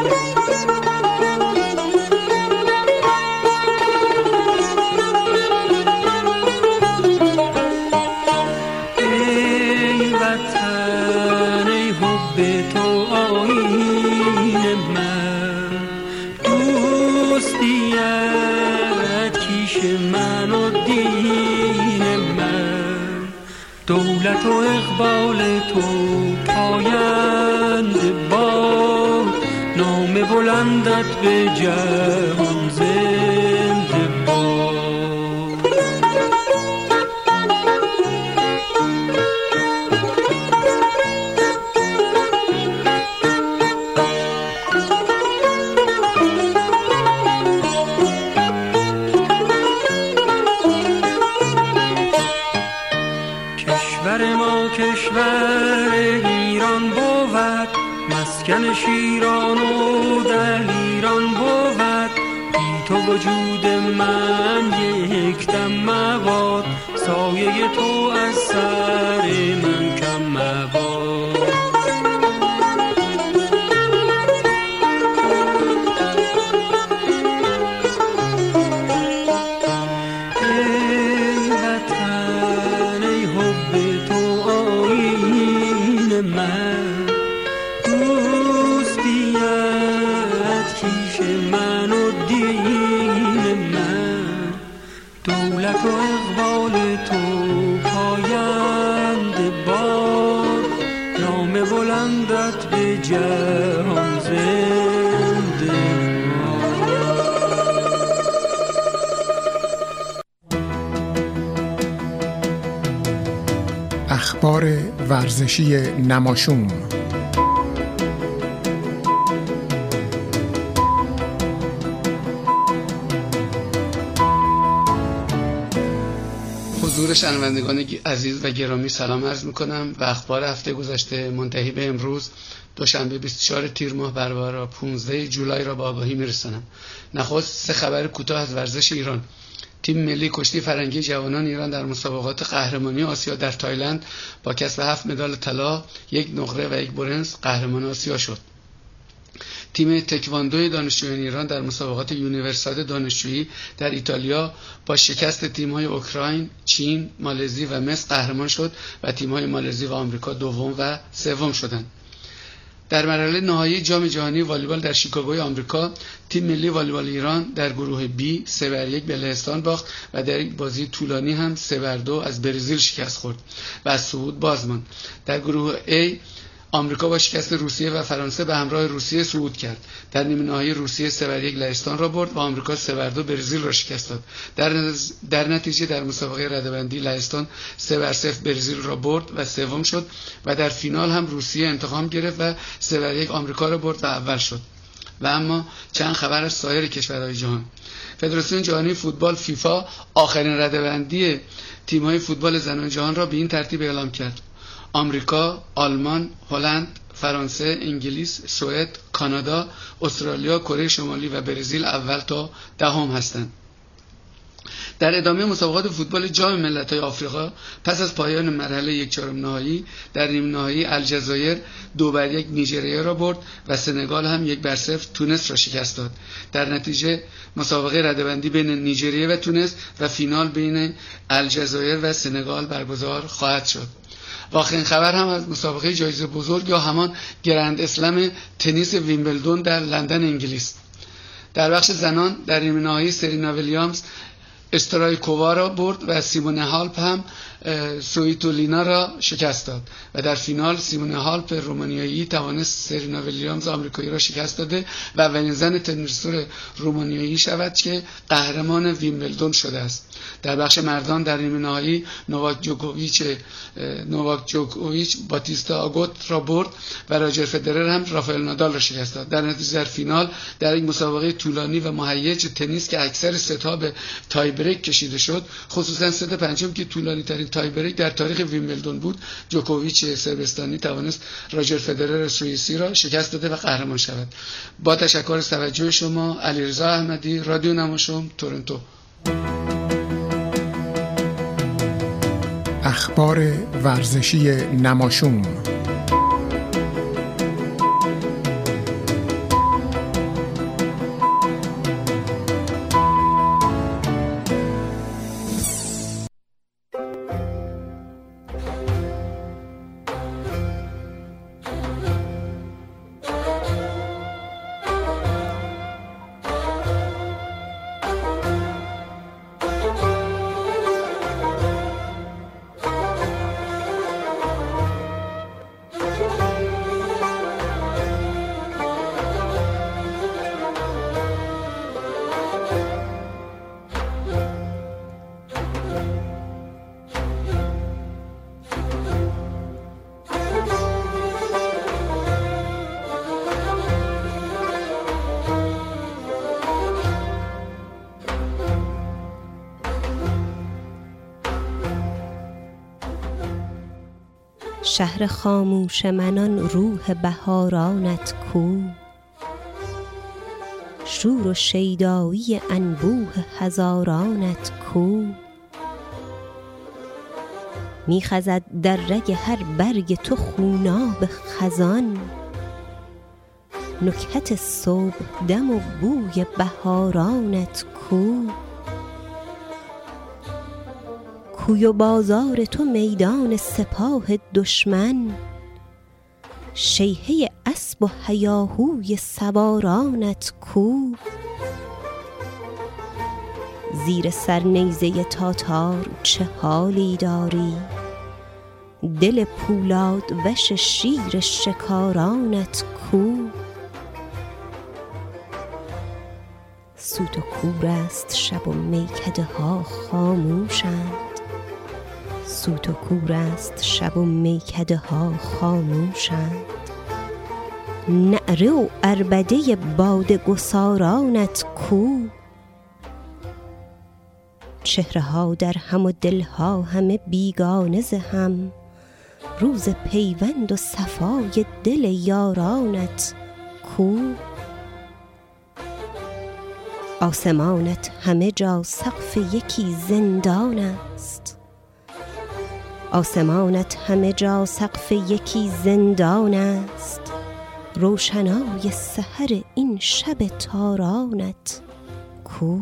دولت و اقبال تو پایند با نام بلندت به جهان. ورزشی نماشوم. حضور شنوندگان عزیز و گرامی سلام عرض می‌کنم و اخبار هفته گذشته منتهی به امروز دوشنبه 24 تیر ماه برابر 15 جولای را با آگاهی میرسانم. نخست سه خبر کوتاه از ورزش ایران. تیم ملی کشتی فرنگی جوانان ایران در مسابقات قهرمانی آسیا در تایلند با کسب هفت مدال طلا یک نقره و یک برنز قهرمان آسیا شد تیم تکواندو دانشجویان ایران در مسابقات یونیورسیاد دانشجویی در ایتالیا با شکست تیم‌های اوکراین، چین، مالزی و مصر قهرمان شد و تیم‌های مالزی و آمریکا دوم و سوم شدند. در مرحله نهایی جام جهانی والیبال در شیکاگوی آمریکا تیم ملی والیبال ایران در گروه B سه بر یک به لهستان باخت و در یک بازی طولانی هم سه بر دو از برزیل شکست خورد و از صعود باز ماند. در گروه A آمریکا با شکست روسیه و فرانسه به همراه روسیه صعود کرد. در نیمه نهایی روسیه سه بر یک لهستان را برد و آمریکا سه بر دو برزیل را شکست داد. در, در نتیجه در مسابقه ردهبندی لهستان سه بر صفر برزیل را برد و سوم شد و در فینال هم روسیه انتقام گرفت و سه بر یک آمریکا را برد و اول شد. و اما چند خبر از سایر کشورهای جهان. فدراسیون جهانی فوتبال فیفا آخرین ردهبندی تیم‌های فوتبال زنان جهان را به این ترتیب اعلام کرد. آمریکا، آلمان، هلند، فرانسه، انگلیس، سوئد، کانادا، استرالیا، کره شمالی و برزیل اول تا دهم هستند. در ادامه مسابقات فوتبال جام ملت‌های آفریقا پس از پایان مرحله یک چهارم نهایی در نیم نهایی الجزایر دو بر یک نیجریه را برد و سنگال هم یک بر صفر تونس را شکست داد در نتیجه مسابقه ردبندی بین نیجریه و تونس و فینال بین الجزایر و سنگال برگزار خواهد شد آخرین خبر هم از مسابقه جایزه بزرگ یا همان گرند اسلم تنیس ویمبلدون در لندن انگلیس. در بخش زنان در نیمه نهایی سرینا ویلیامز استرایکووا را برد و سیمون هالپ هم سویتولینا را شکست داد. و در فینال سیمون هالپ رومانیایی توانست سرینا ویلیامز آمریکایی را شکست داده و اولین زن تنیسور رومانیایی شود که قهرمان ویمبلدون شده است. در بخش مردان در نیمه نهایی نوواک جوکوویچ نوواک جوکوویچ باتیستا آگوت را برد و راجر فدرر هم رافائل نادال را شکست داد. در نتیجه در فینال در یک مسابقه طولانی و مهیج تنیس که اکثر ست‌ها به تای بریک کشیده شد خصوصا ست پنجم که طولانی ترین تای بریک در تاریخ ویمبلدون بود. جوکوویچ سربستانی توانست راجر فدرر سوئیسی را شکست داده و قهرمان شود. با تشکر از توجه شما علیرضا احمدی رادیو نماشوم تورنتو. اخبار ورزشی نماشوم شهر خاموش منان روح بهارانت کو. شور و شیدایی انبوه هزارانت کو. میخزد در رگ هر برگ تو خوناب خزان. نکهت صبح دم و بوی بهارانت کو. کوی و بازار تو میدان سپاه دشمن. شیهه اسب و هیاهوی سوارانت کو. زیر سر نیزه تاتار چه حالی داری؟ دل پولاد وش شیر شکارانت کو. سوت و کور است شب و میکده ها خاموشند. سوت و کور است شب و میکده ها خاموشند. نعره و اربده باد گسارانت کو. چهره ها در هم و دل ها همه بیگانه ز هم. روز پیوند و صفای دل یارانت کو. آسمانت همه جا سقف یکی زندان است. آسمانت همه جا سقف یکی زندان است. روشنای سحر این شب تارانت کو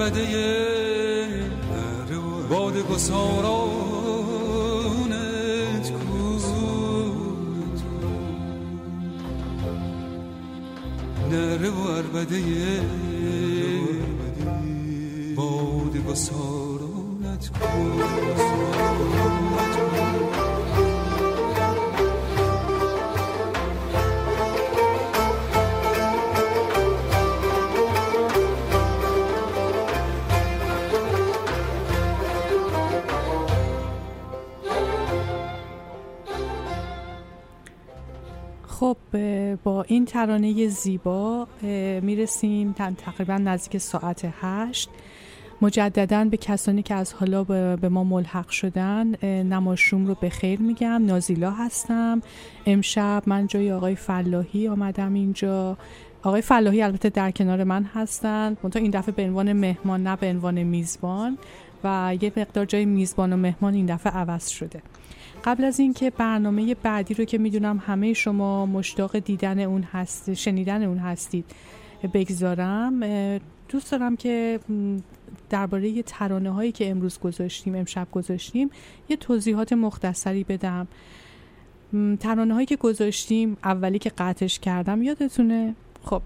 نره ترانه زیبا می‌رسیم تقریبا نزدیک ساعت هشت. مجددا به کسانی که از حالا به ما ملحق شدن نماشوم رو به خیر میگم. نازیلا هستم. امشب من جای آقای فلاحی آمدم اینجا. آقای فلاحی البته در کنار من هستند منتها این دفعه به عنوان مهمان نه به عنوان میزبان. و یه مقدار جای میزبان و مهمان این دفعه عوض شده. قبل از اینکه برنامه بعدی رو که می‌دونم همه شما مشتاق دیدن اون هست شنیدن اون هستید بگذارم. دوست دارم که درباره ترانه هایی که امروز گذاشتیم امشب گذاشتیم یه توضیحات مختصری بدم. ترانه هایی که گذاشتیم اولی که قطعش کردم یادتونه؟ خب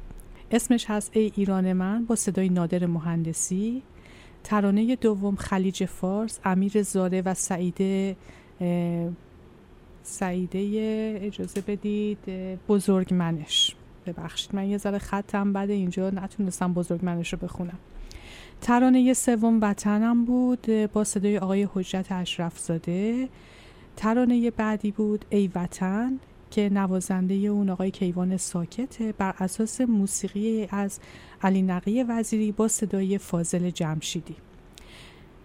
اسمش هست ای ایران من با صدای نادر مهندسی. ترانه دوم خلیج فارس امیر زاره و سعیده سعیده اجازه بدید بزرگمنش ببخشید من یه ذره خطم بده اینجا نتونستم بزرگمنش رو بخونم. ترانه سوم وطنم بود با صدای آقای حجت اشرفزاده. ترانه بعدی بود ای وطن که نوازنده اون آقای کیوان ساکته بر اساس موسیقی از علی نقی وزیری با صدای فاضل جمشیدی.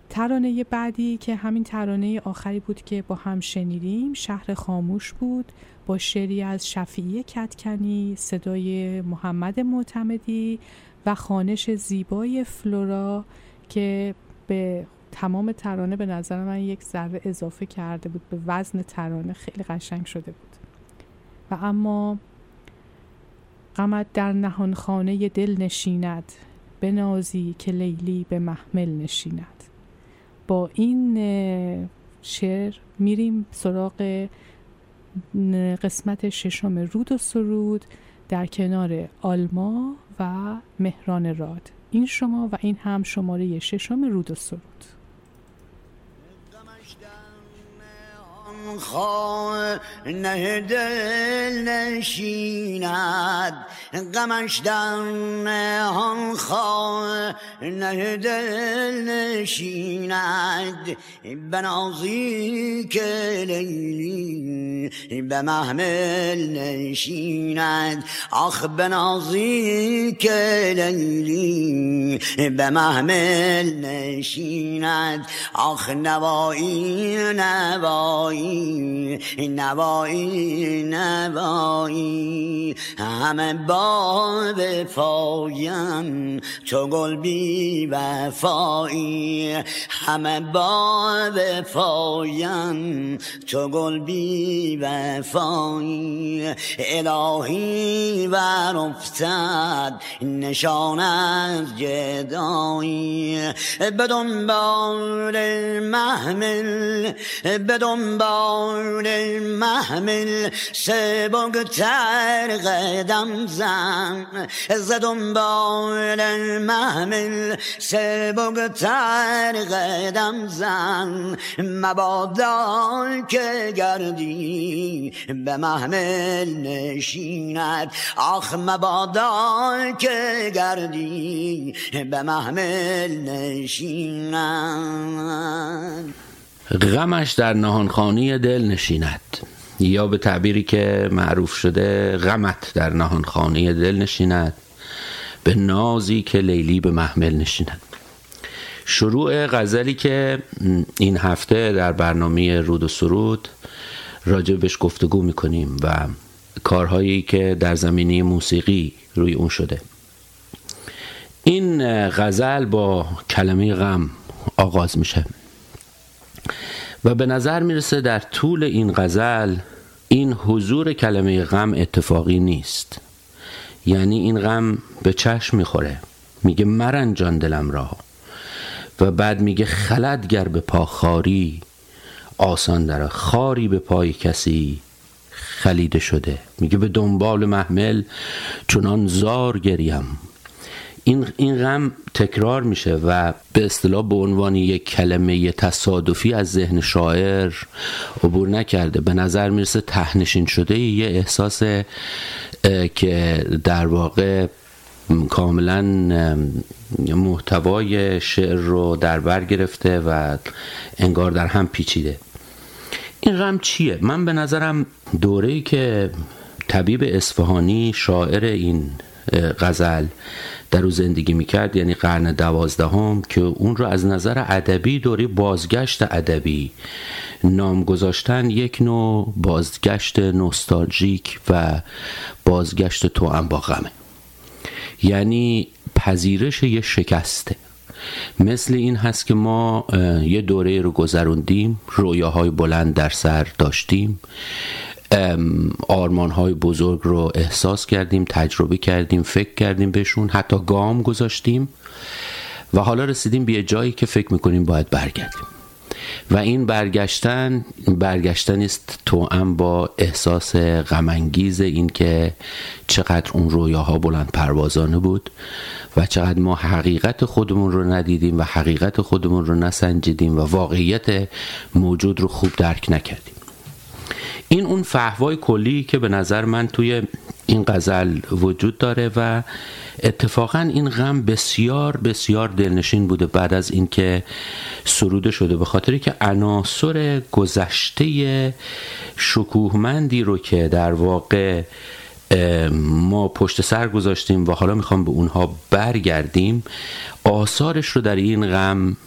ترانه بعدی که همین ترانه آخری بود که با هم شنیدیم شهر خاموش بود با شعری از شفیعی کتکنی صدای محمد معتمدی و خانش زیبای فلورا که به تمام ترانه به نظر من یک ذره اضافه کرده بود به وزن ترانه خیلی قشنگ شده بود. و اما غمت در نهان خانه دل نشیند نازی که لیلی به محمل نشیند. با این شعر میریم سراغ قسمت ششم رود و سرود در کنار آلما و مهران راد. این شما و این هم شماره ششم رود و سرود. نه دل نشیند غمش در نهان نه دل نشیند. بنازی که لیلی به محمل نشیند. آخ بنازی که لیلی به محمل نشیند. آخ نوایی نوایی نوایی نوایی. همه با وفایم چو گل بی وفایی. همه با وفایم چو گل بی وفایی. الهی ور افتد نشان از جدایی. به دنبال محمل به دنبال محمل سبکتر قدم زن. ز دنبال محمل سبکتر قدم زن. مبادا که گردی به محمل نشیند. آخ مبادا که گردی به محمل نشیند. غمش در نهانخانی دل نشیند. یا به تعبیری که معروف شده غمت در نهانخانه دل نشیند. به نازی که لیلی به محمل نشیند. شروع غزلی که این هفته در برنامه رود و سرود راجع بهش گفتگو می‌کنیم و کارهایی که در زمینه موسیقی روی اون شده. این غزل با کلمه غم آغاز میشه. و به نظر می‌رسه در طول این غزل این حضور کلمه غم اتفاقی نیست. یعنی این غم به چشم می‌خوره. میگه مرنجان دلم را. و بعد میگه خلد گر به پا خاری آسان داره خاری به پای کسی خلیده شده. میگه به دنبال محمل چونان زار گریم. این این غم تکرار میشه و به اصطلاح به عنوان یک کلمه تصادفی از ذهن شاعر عبور نکرده به نظر می‌رسه تهنشین شده یه احساس که در واقع کاملا محتوای شعر رو در بر گرفته و انگار در هم پیچیده این غم چیه؟ من به نظرم دوره‌ای که طبیب اصفهانی شاعر این غزل در او زندگی می‌کرد یعنی قرن دوازدهم که اون رو از نظر ادبی دوره بازگشت ادبی. نام گذاشتن یک نوع بازگشت نوستالژیک و بازگشت تو با غمه. یعنی پذیرش یه شکسته. مثل این هست که ما یه دوره رو گذروندیم رویاهای بلند در سر داشتیم. آرمان های بزرگ رو احساس کردیم تجربه کردیم فکر کردیم بهشون حتی گام گذاشتیم و حالا رسیدیم به جایی که فکر می‌کنیم باید برگردیم. و این برگشتن برگشتن است توأم با احساس غمانگیز این که چقدر اون رویاها بلند پروازانه بود و چقدر ما حقیقت خودمون رو ندیدیم و حقیقت خودمون رو نسنجیدیم و واقعیت موجود رو خوب درک نکردیم. این اون فهوای کلی که به نظر من توی این غزل وجود داره و اتفاقا این غم بسیار بسیار دلنشین بوده بعد از اینکه سروده شده. به خاطری که عناصر گذشته شکوهمندی رو که در واقع ما پشت سر گذاشتیم و حالا می‌خوام به اونها برگردیم. آثارش رو در این غم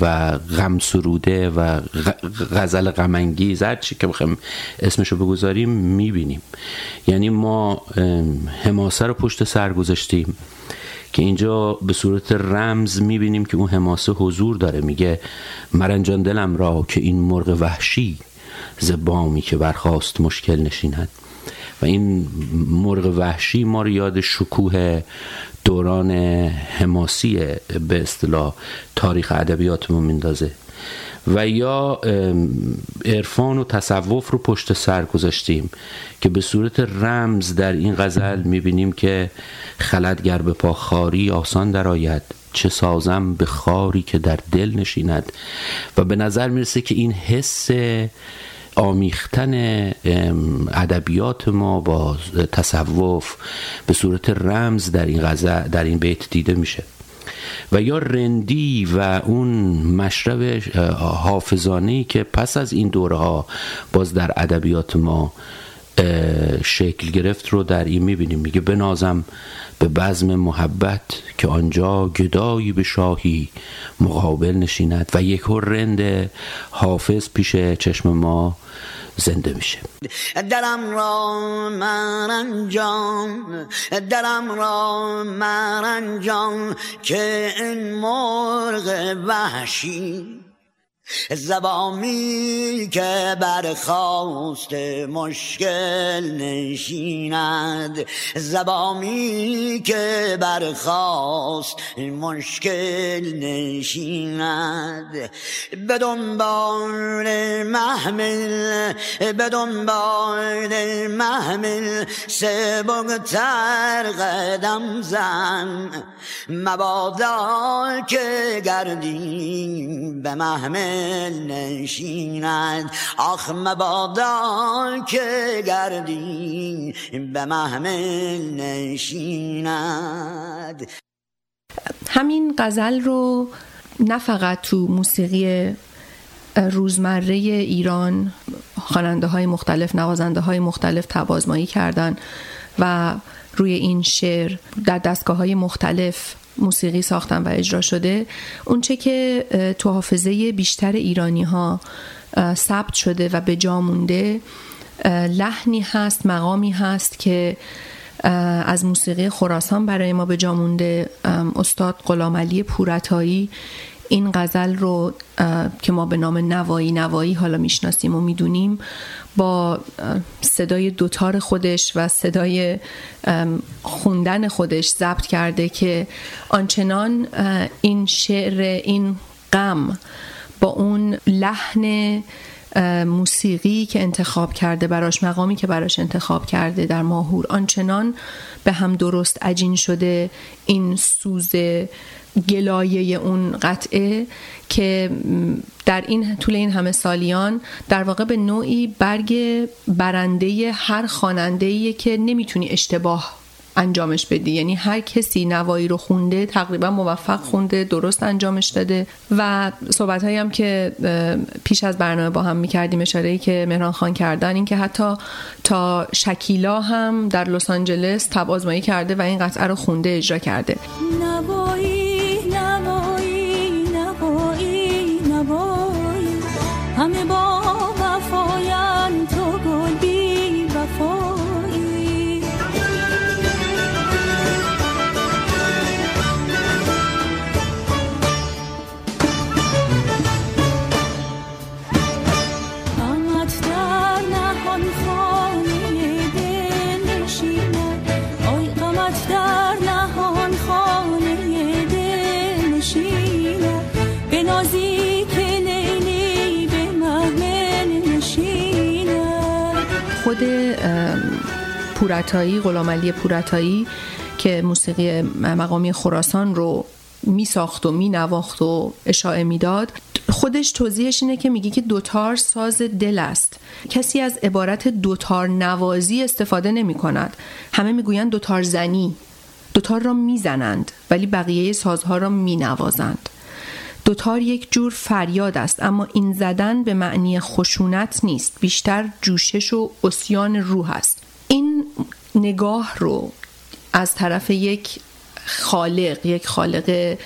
و غم سروده و غزل غمانگیز هر چی که بخوایم اسمش رو بگذاریم می‌بینیم. یعنی ما حماسه رو پشت سر گذاشتیم که اینجا به صورت رمز می‌بینیم که اون حماسه حضور داره. میگه مرنجان دلم را که این مرغ وحشی زبامی که برخواست مشکل نشیند. و این مرغ وحشی ما رو یاد شکوه دوران حماسی به اصطلاح تاریخ ادبیاتمون میندازه. و یا عرفان و تصوف رو پشت سر گذاشتیم که به صورت رمز در این غزل می‌بینیم که خلدگر به پا خاری آسان درآید چه سازم به خاری که در دل نشیند. و به نظر می‌رسه که این حس آمیختن ادبیات ما با تصوف به صورت رمز در این در این بیت دیده میشه. و یا رندی و اون مشرب حافظانی که پس از این دوره ها باز در ادبیات ما شکل گرفت رو در این می‌بینیم. میگه بنازم به بزم محبت که آنجا گدایی به شاهی مقابل نشیند. و یک رند حافظ پیش چشم ما زنده میشه. دلم را مرنجان دلم را مرنجان که این مرغ وحشی زبامی که برخواست مشکل نشیند. زبامی که برخواست مشکل نشیند. به دنبال محمل به دنبال محمل سبکتر قدم زن. مبادا که گردی به محمل نشیند. آخ مبادا که گردی به محمل نشیند. همین غزل رو نه فقط تو موسیقی روزمره ایران خواننده های مختلف نوازنده های مختلف تبازمایی کردن و روی این شعر در دستگاه های مختلف موسیقی ساختن و اجرا شده اونچه که تو حافظه بیشتر ایرانی ها ثبت شده و به جا مونده لحنی هست مقامی هست که از موسیقی خراسان برای ما به جا مونده. استاد غلام پورتایی این غزل رو که ما به نام نوایی نوایی حالا می‌شناسیم و می‌دونیم با صدای دوتار خودش و صدای خوندن خودش ضبط کرده که آنچنان این شعر این غم با اون لحن موسیقی که انتخاب کرده براش مقامی که براش انتخاب کرده در ماهور آنچنان به هم درست عجین شده این سوز گلایه اون قطعه که در این طول این همه سالیان در واقع به نوعی برگ برنده هر خواننده که نمی‌تونی اشتباه انجامش بدی. یعنی هر کسی نوایی رو خونده تقریبا موفق خونده درست انجامش داده. و صحبت هم که پیش از برنامه با هم می‌کردیم اشاره ای که مهران خان کردن این که حتی تا شکیلا هم در لس آنجلس تب آزمایی کرده و این قطعه رو خونده اجرا کرده. نوایی همه با پورتایی غلامعلی پورتایی که موسیقی مقامی خراسان رو می ساخت و می نواخت و اشاعه می‌داد. خودش توضیحش اینه که میگه که دوتار ساز دل است. کسی از عبارت دوتار نوازی استفاده نمی کند همه می‌گویند دوتار زنی. دوتار را می‌زنند ولی بقیه سازها را مینوازند. دوتار یک جور فریاد است اما این زدن به معنی خشونت نیست. بیشتر جوشش و اسیان روح است. این نگاه رو از طرف یک خالق یک خالق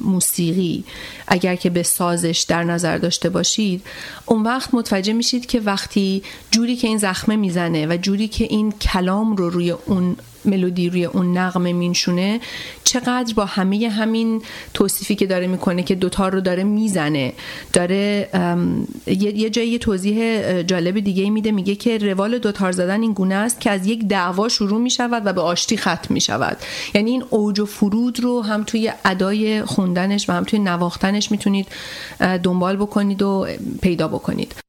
موسیقی اگر که به سازش در نظر داشته باشید اون وقت متوجه میشید که وقتی جوری که این زخمه می‌زنه و جوری که این کلام رو روی اون ملودی روی اون نغمه مینشونه چقدر با همه همین توصیفی که داره می‌کنه که دوتا رو داره می‌زنه داره یه جایی توضیح جالب دیگه میده میگه که روال دوتار زدن این گونه است که از یک دعوا شروع می‌شود و به آشتی ختم می‌شود. یعنی این اوج و فرود رو هم توی ادای خوندنش و هم توی نواختنش می‌تونید دنبال بکنید و پیدا بکنید.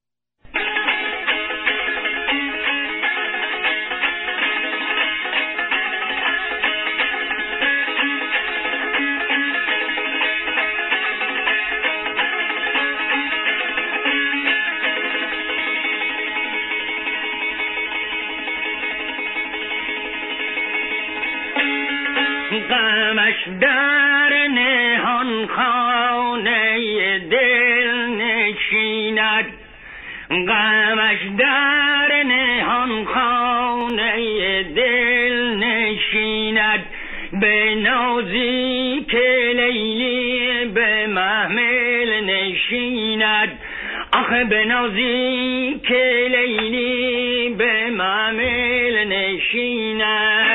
غمش در نهان خانه دل نشیند. به نازی که لیلی به محمل نشیند. آخه به نازی که لیلی به محمل نشیند.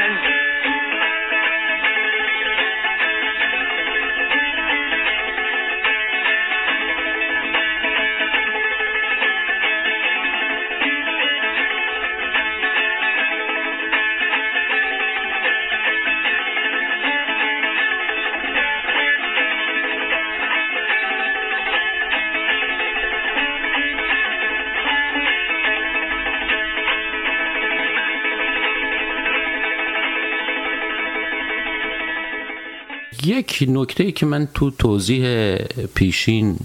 یک نکته ای که من تو توضیح پیشین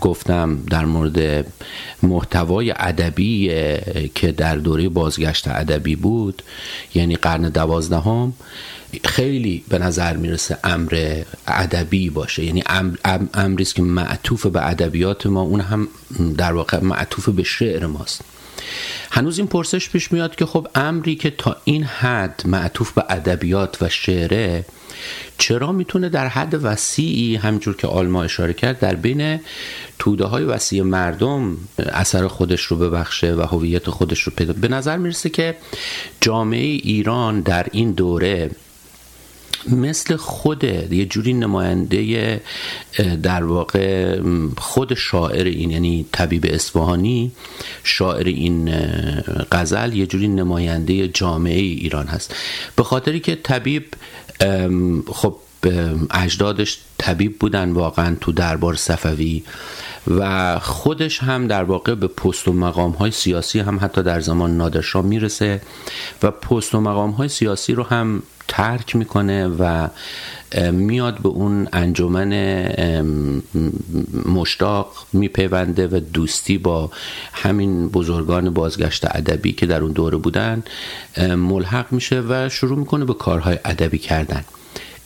گفتم در مورد محتوای ادبی که در دوره بازگشت ادبی بود یعنی قرن دوازدهم خیلی به نظر می‌رسه امر ادبی باشه. یعنی امری است که معطوف به ادبیات ما اون هم در واقع معطوف به شعر ماست. هنوز این پرسش پیش میاد که خب امری که تا این حد معطوف به ادبیات و شعره چرا می‌تونه در حد وسیعی همجور که آلما اشاره کرد در بین توده های وسیع مردم اثر خودش رو ببخشه و هویت خودش رو پیدا به نظر می‌رسه که جامعه ایران در این دوره مثل خود یه جوری نماینده در واقع خود شاعر این یعنی طبیب اصفهانی شاعر این غزل یه جوری نماینده جامعه ایران هست. به خاطری که طبیب خب اجدادش طبیب بودن واقعا تو دربار صفوی و خودش هم در واقع به پست و مقام های سیاسی هم حتی در زمان نادرشاه می‌رسه و پست و مقام های سیاسی رو هم ترک می‌کنه و میاد به اون انجمن مشتاق میپیونده و دوستی با همین بزرگان بازگشت ادبی که در اون دوره بودن ملحق میشه و شروع می‌کنه به کارهای ادبی کردن.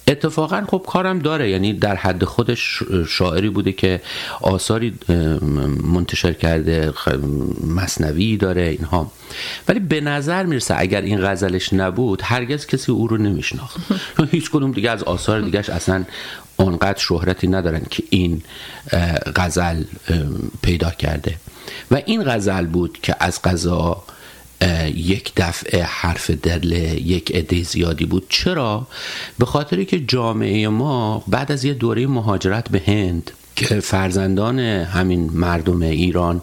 اتفاقا خب کارم داره. یعنی در حد خودش شاعری بوده که آثاری منتشر کرده مصنوی داره اینها. ولی به نظر می‌رسه اگر این غزلش نبود هرگز کسی او رو نمیشناخت. هیچ کدوم دیگه از آثار دیگهش اصلا اونقدر شهرتی ندارن که این غزل پیدا کرده. و این غزل بود که از قضا یک دفعه حرف دل یک عده زیادی بود. چرا؟ به خاطری که جامعه ما بعد از یه دوره مهاجرت به هند که فرزندان همین مردم ایران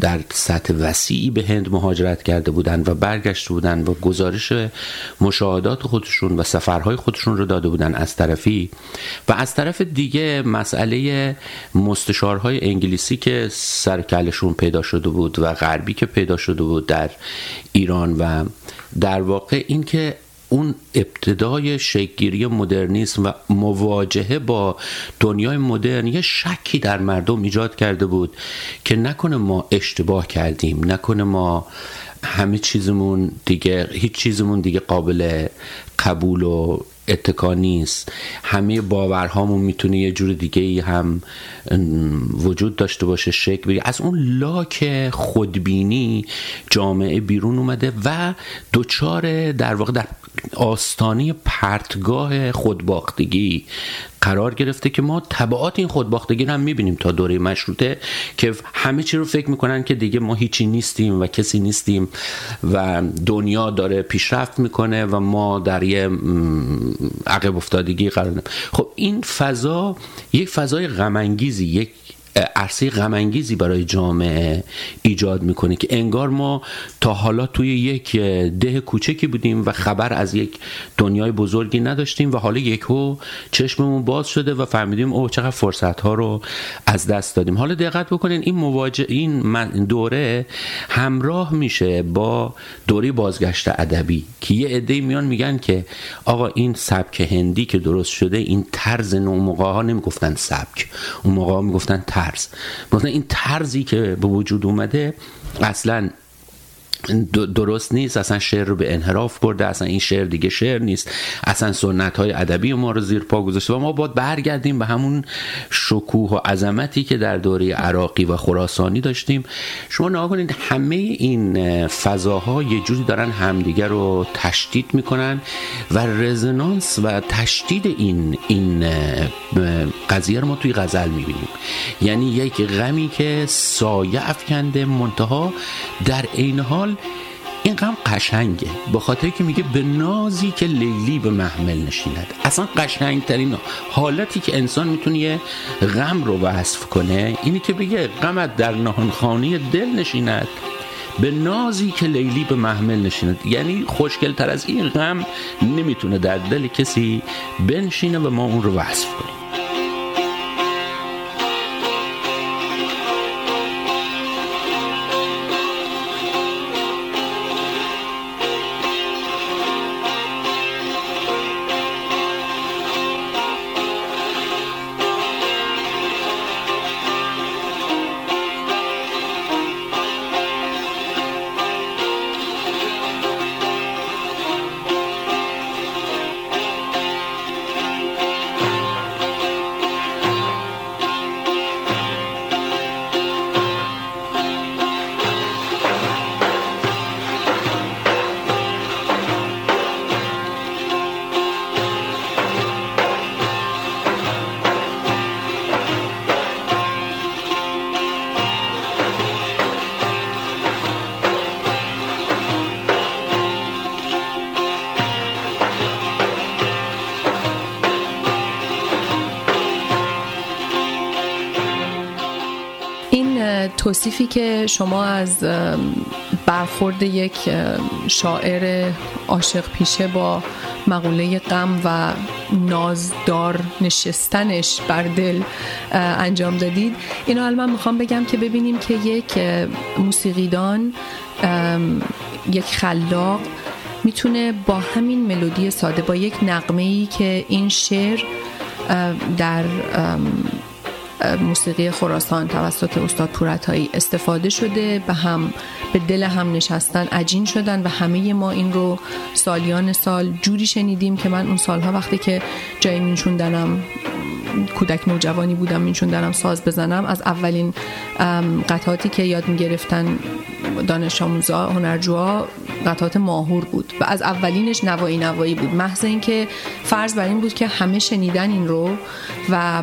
در سطح وسیعی به هند مهاجرت کرده بودند و برگشت بودند و گزارش مشاهدات خودشون و سفرهای خودشون رو داده بودند از طرفی. و از طرف دیگه مسئله مستشارهای انگلیسی که سرکلشون پیدا شده بود و غربی که پیدا شده بود در ایران و در واقع اینکه اون ابتدای شکلگیری مدرنیسم و مواجهه با دنیای مدرن یه شکی در مردم ایجاد کرده بود که نکنه ما اشتباه کردیم نکنه ما همه چیزمون دیگه هیچ چیزمون دیگه قابل قبول و اتکا نیست. همه باورهامون می‌تونه یه جور دیگه ای هم وجود داشته باشه شکل بگیره. از اون لاک خودبینی جامعه بیرون اومده و دوچار در واقع در آستانه پرتگاه خودباختگی قرار گرفته که ما طبعات این خودباختگی رو هم می‌بینیم تا دوره مشروطه که همه چی رو فکر می‌کنن که دیگه ما هیچی نیستیم و کسی نیستیم و دنیا داره پیشرفت می‌کنه و ما در یه عقب افتادگی قرار خب این فضا یک فضای غمانگیزی یک عرصه غمانگیزی برای جامعه ایجاد می‌کنه که انگار ما تا حالا توی یک ده کوچکی بودیم و خبر از یک دنیای بزرگی نداشتیم و حالا یکو چشممون باز شده و فهمیدیم او چقدر فرصت ها رو از دست دادیم. حالا دقت بکنین این مواجه این دوره همراه میشه با دوره بازگشت ادبی که یه عده میان میگن که آقا این سبک هندی که درست شده این طرز نو موقع ها نمی‌گفتن سبک. اون موقع ها می‌گفتن طرز. مثلا این طرزی که به وجود اومده اصلا درست نیست اصلا شعر رو به انحراف برده اصلا این شعر دیگه شعر نیست. اصلا سنت های ادبی ما رو زیر پا گذاشته و ما باید برگردیم به همون شکوه و عظمتی که در دوره عراقی و خراسانی داشتیم. شما نگاه کنید همه این فضاها یه جوری دارن همدیگه رو تشدید می‌کنن و رزونانس و تشدید این این قضیه رو ما توی غزل می‌بینیم. یعنی یک غمی که سایه افکنده منتها در عین حال این غم قشنگه به خاطر که میگه به نازی که لیلی به محمل نشیند. اصلا قشنگترین حالتی که انسان می‌تونه یه غم رو وصف کنه اینی که بگه غمت در نهانخانه دل نشیند به نازی که لیلی به محمل نشیند. یعنی خوشگلتر از این غم نمی‌تونه در دل کسی بنشینه و ما اون رو وصف کنیم. که شما از برخورد یک شاعر عاشق پیشه با مقوله غم و نازدار نشستنش بر دل انجام دادید. اینو حالا من می‌خوام بگم که ببینیم که یک موسیقیدان یک خلاق می‌تونه با همین ملودی ساده با یک نقمه ای که این شعر در موسیقی خراسان توسط استاد پورتایی استفاده شده به هم به دل هم نشستن عجین شدن و همه ما این رو سالیان سال جوری شنیدیم که من اون سالها وقتی که جایی مینشوندنم کودک نوجوانی بودم مینشوندنم ساز بزنم از اولین قطعاتی که یاد می‌گرفتن دانش آموزا هنرجوها قطعات ماهور بود و از اولینش نوایی نوایی بود. محض اینکه فرض بر این بود که همه شنیدن این رو و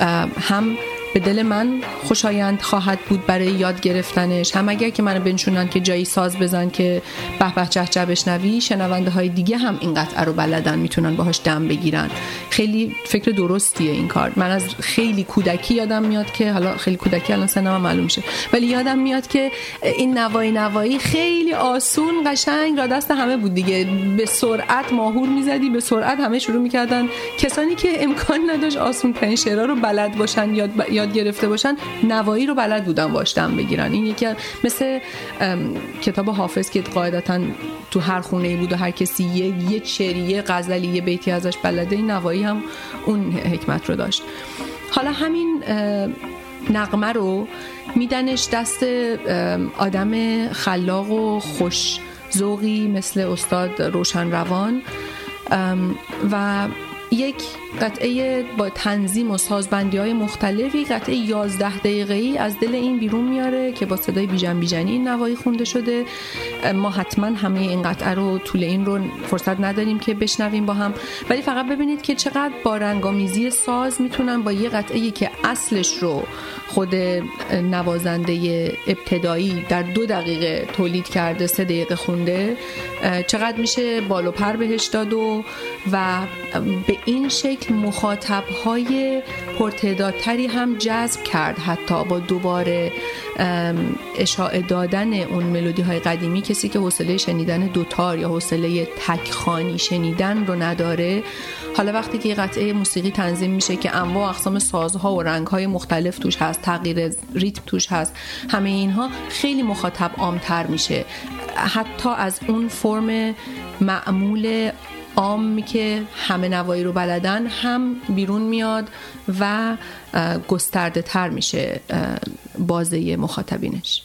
هم به دل من خوشایند خواهد بود برای یاد گرفتنش. هم اگر که منو بنشونن که جایی ساز بزن که به به چه چه بشنوی شنونده های دیگه هم این قطعه رو بلدن می‌تونن باهاش دم بگیرن. خیلی فکر درستیه این کار. من از خیلی کودکی یادم میاد که حالا خیلی کودکی الان سنم معلوم میشه ولی یادم میاد که این نوایی نوایی خیلی آسون قشنگ را دست همه بود دیگه. به سرعت ماهور می‌زدی به سرعت همه شروع می‌کردن. کسانی که امکان نداشت آسون شعرها رو بلد باشن یاد یاد گرفته باشن نوایی رو بلد بودن واشتن بگیرن. این یکی مثل کتاب حافظ که قاعدتا تو هر خونه ای بود و هر کسی یه یه شعری یه غزلی یه بیتی ازش بلده این نوایی هم اون حکمت رو داشت. حالا همین نقمه رو میدنش دست آدم خلاق و خوش ذوقی مثل استاد روشن روان و یک قطعه با تنظیم و سازبندی های مختلفی قطعه 11 دقیقه ای از دل این بیرون میاره که با صدای بیژن بیژنی این نوایی خونده شده. ما حتما همه این قطعه رو طول این رو فرصت نداریم که بشنویم با هم. ولی فقط ببینید که چقدر با رنگامیزی ساز می‌تونن با یه قطعه که اصلش رو خود نوازنده ابتدایی در دو دقیقه تولید کرده سه دقیقه خونده چقدر میشه بالو پر بهش داد و و به این شکل مخاطب های پرتعدادتری هم جذب کرد حتی با دوباره اشاعه دادن اون ملودی های قدیمی. کسی که حوصله شنیدن دوتار یا حوصله تکخانی شنیدن رو نداره. حالا وقتی که قطعه موسیقی تنظیم میشه که انواع اقسام سازها و رنگهای مختلف توش هست تغییر ریتم توش هست همه اینها خیلی مخاطب عامتر میشه. حتی از اون فرم معمول عامی که همه نوایی رو بلدن هم بیرون میاد و گسترده تر میشه بازه مخاطبینش.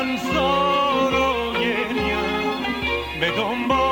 جهان سارا به دنبال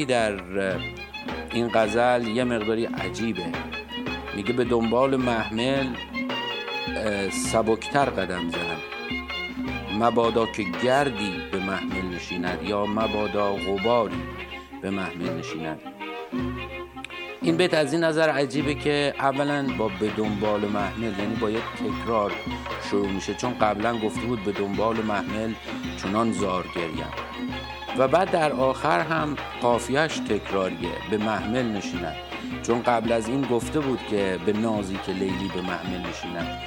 بیتی در این غزل یه مقداری عجیبه. میگه به دنبال محمل سبکتر قدم زنم مبادا که گردی به محمل نشیند یا مبادا غباری به محمل نشیند. این بیت از این نظر عجیبه که اولا با به دنبال محمل یعنی با یک تکرار شروع میشه. چون قبلا گفته بود به دنبال محمل چنان زار گریم و بعد در آخر هم قافیهش تکراریه به محمل نشیند چون قبل از این گفته بود که به نازی که لیلی به محمل نشیند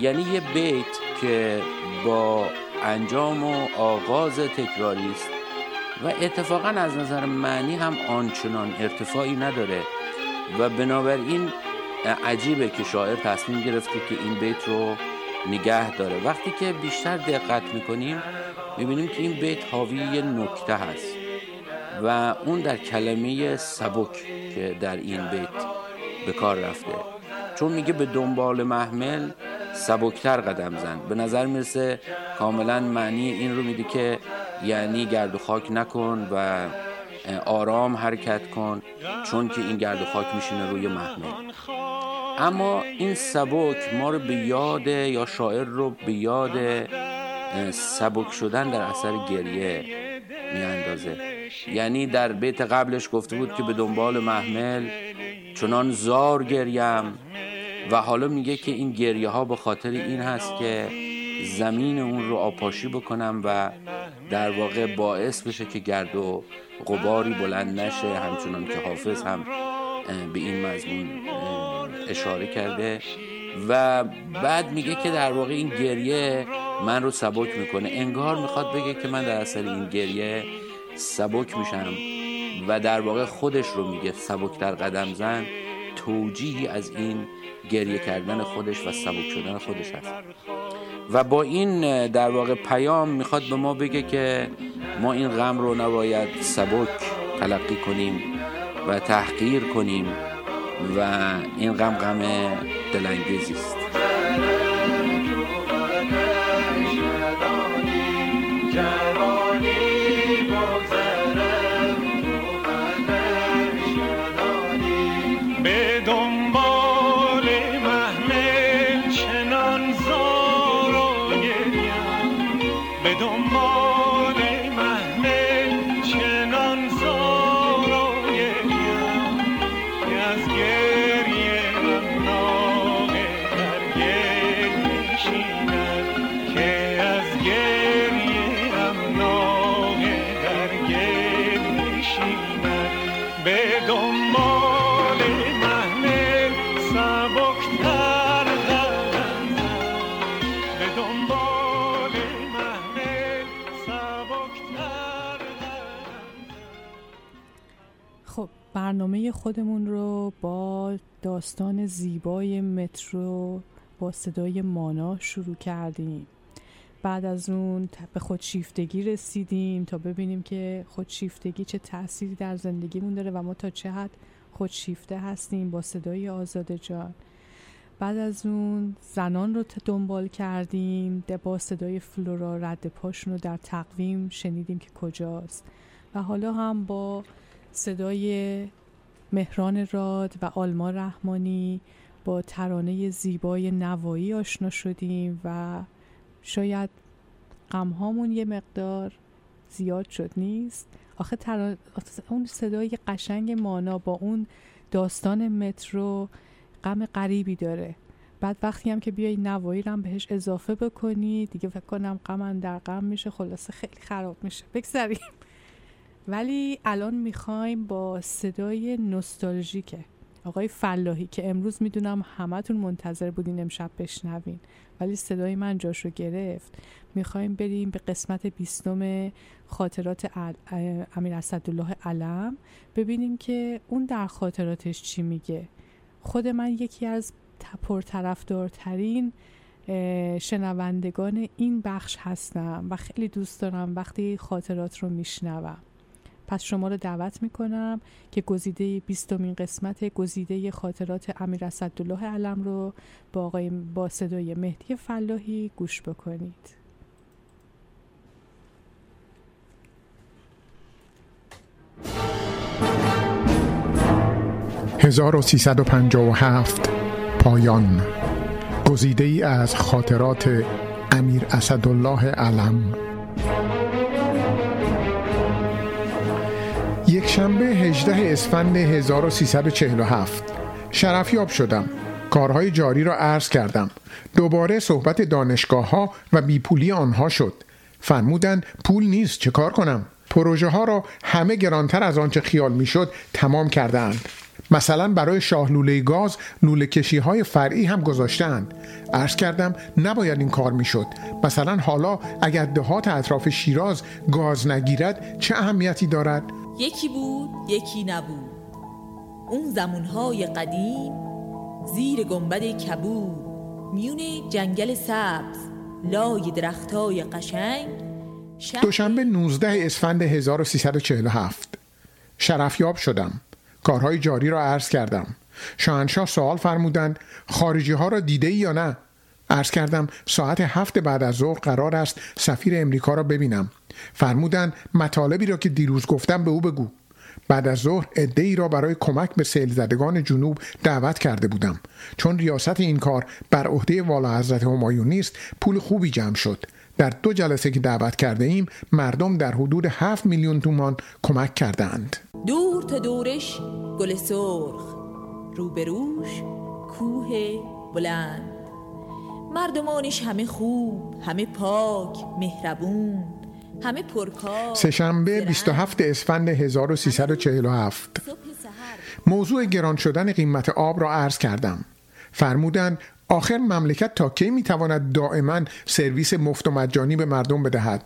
یعنی یه بیت که با انجام و آغاز تکراری است. و اتفاقا از نظر معنی هم آنچنان ارتفاعی نداره. و بنابراین عجیبه که شاعر تصمیم گرفته که این بیت رو نگه داره. وقتی که بیشتر دقت می‌کنیم می‌بینیم که این بیت حاوی یه نکته هست و اون در کلمه سبک که در این بیت به کار رفته. چون میگه به دنبال محمل سبکتر قدم زن. به نظر می‌رسه کاملا معنی این رو میده که یعنی گرد و خاک نکن و آرام حرکت کن چون که این گرد و خاک میشینه روی محمل. اما این سبک ما رو به یاد یا شاعر رو به یاد سبک شدن در اثر گریه میاندازه. یعنی در بیت قبلش گفته بود که به دنبال محمل چنان زار گریم و حالا میگه که این گریه ها به خاطر این هست که زمین اون رو آپاشی بکنم و در واقع باعث بشه که گرد و غباری بلند نشه. همچنان که حافظ هم به این مضمون اشاره کرده. و بعد میگه که در واقع این گریه من رو سبک می‌کنه. انگار می‌خواد بگه که من در اثر این گریه سبک میشم و در واقع خودش رو میگه سبک در قدم زن. توجیهی از این گریه کردن خودش و سبک شدن خودش هست. و با این در واقع پیام می‌خواد به ما بگه که ما این غم رو نباید سبک تلقی کنیم و تحقیر کنیم و این غم غم دلانگیزی است. به برنامه خودمون رو با داستان زیبای مترو با صدای مانا شروع کردیم. بعد از اون به خودشیفتگی رسیدیم تا ببینیم که خودشیفتگی چه تأثیری در زندگیمون داره و ما تا چه حد خودشیفته هستیم با صدای آزاده جان. بعد از اون زنان رو دنبال کردیم با صدای فلورا رد پاشون رو در تقویم شنیدیم که کجاست. و حالا هم با صدای مهران راد و آلما رحمانی با ترانه زیبای نوایی آشنا شدیم و شاید غمهامون یه مقدار زیاد شد نیست؟ آخه ترا... اون صدای قشنگ مانا با اون داستان مترو غم غریبی داره. بعد وقتی هم که بیای نوایی رو بهش اضافه بکنی دیگه فکر کنم غم در غم میشه خلاصه خیلی خراب میشه. بگذاریم ولی الان می‌خوایم با صدای نوستالژیکه. آقای فلاحی که امروز می‌دونم همتون منتظر بودین امشب بشنوین ولی صدای من جاشو گرفت. می‌خوایم بریم به قسمت بیستم خاطرات امیر اسدالله علم. ببینیم که اون در خاطراتش چی میگه. خود من یکی از پرطرفدارترین شنوندگان این بخش هستم و خیلی دوست دارم وقتی خاطرات رو میشنوم. پس شما رو دعوت می‌کنم که گزیده بیستمین قسمت گزیده خاطرات امیر اسدالله علم رو با, آقای با صدای مهدی فلاحی گوش بکنید. 1357 پایان. گزیده ای از خاطرات امیر اسدالله علم. یک شنبه 18 اسفند 1347 شرفیاب شدم. کارهای جاری را عرض کردم. دوباره صحبت دانشگاه ها و بیپولی آنها شد. فرمودند پول نیست چه کار کنم؟ پروژه ها را همه گرانتر از آنچه خیال می‌شد تمام کردند مثلا برای شاه لوله گاز لوله کشی های فرعی هم گذاشتند عرض کردم نباید این کار می‌شد. مثلا حالا اگر دهات اطراف شیراز گاز نگیرد چه اهمیتی دارد؟ یکی بود یکی نبود. اون زمونهای قدیم زیر گنبد کبود میون جنگل سبز لای درختای قشنگ دوشنبه 19 اسفند 1347 شرفیاب شدم. کارهای جاری را عرض کردم. شاهنشاه سوال فرمودند خارجی ها را دیده ای یا نه؟ عرض کردم ساعت هفت بعد از ظهر قرار است سفیر امریکا را ببینم. فرمودند مطالبی را که دیروز گفتم به او بگو. بعد از ظهر ای را برای کمک به سیل زدگان جنوب دعوت کرده بودم. چون ریاست این کار بر عهده والا حضرت همایون نیست پول خوبی جمع شد. در دو جلسه که دعوت کرده ایم مردم در حدود 7 میلیون تومان کمک کردند دور تا دورش گل سرخ روبروش کوه بلند. مردمانش همه خوب همه پاک مهربون. همه پرکار سهشنبه 27 اسفند 1347 موضوع گران شدن قیمت آب را عرض کردم. فرمودند آخر مملکت تا کی می‌تواند دائما سرویس مفت و مجانی به مردم بدهد؟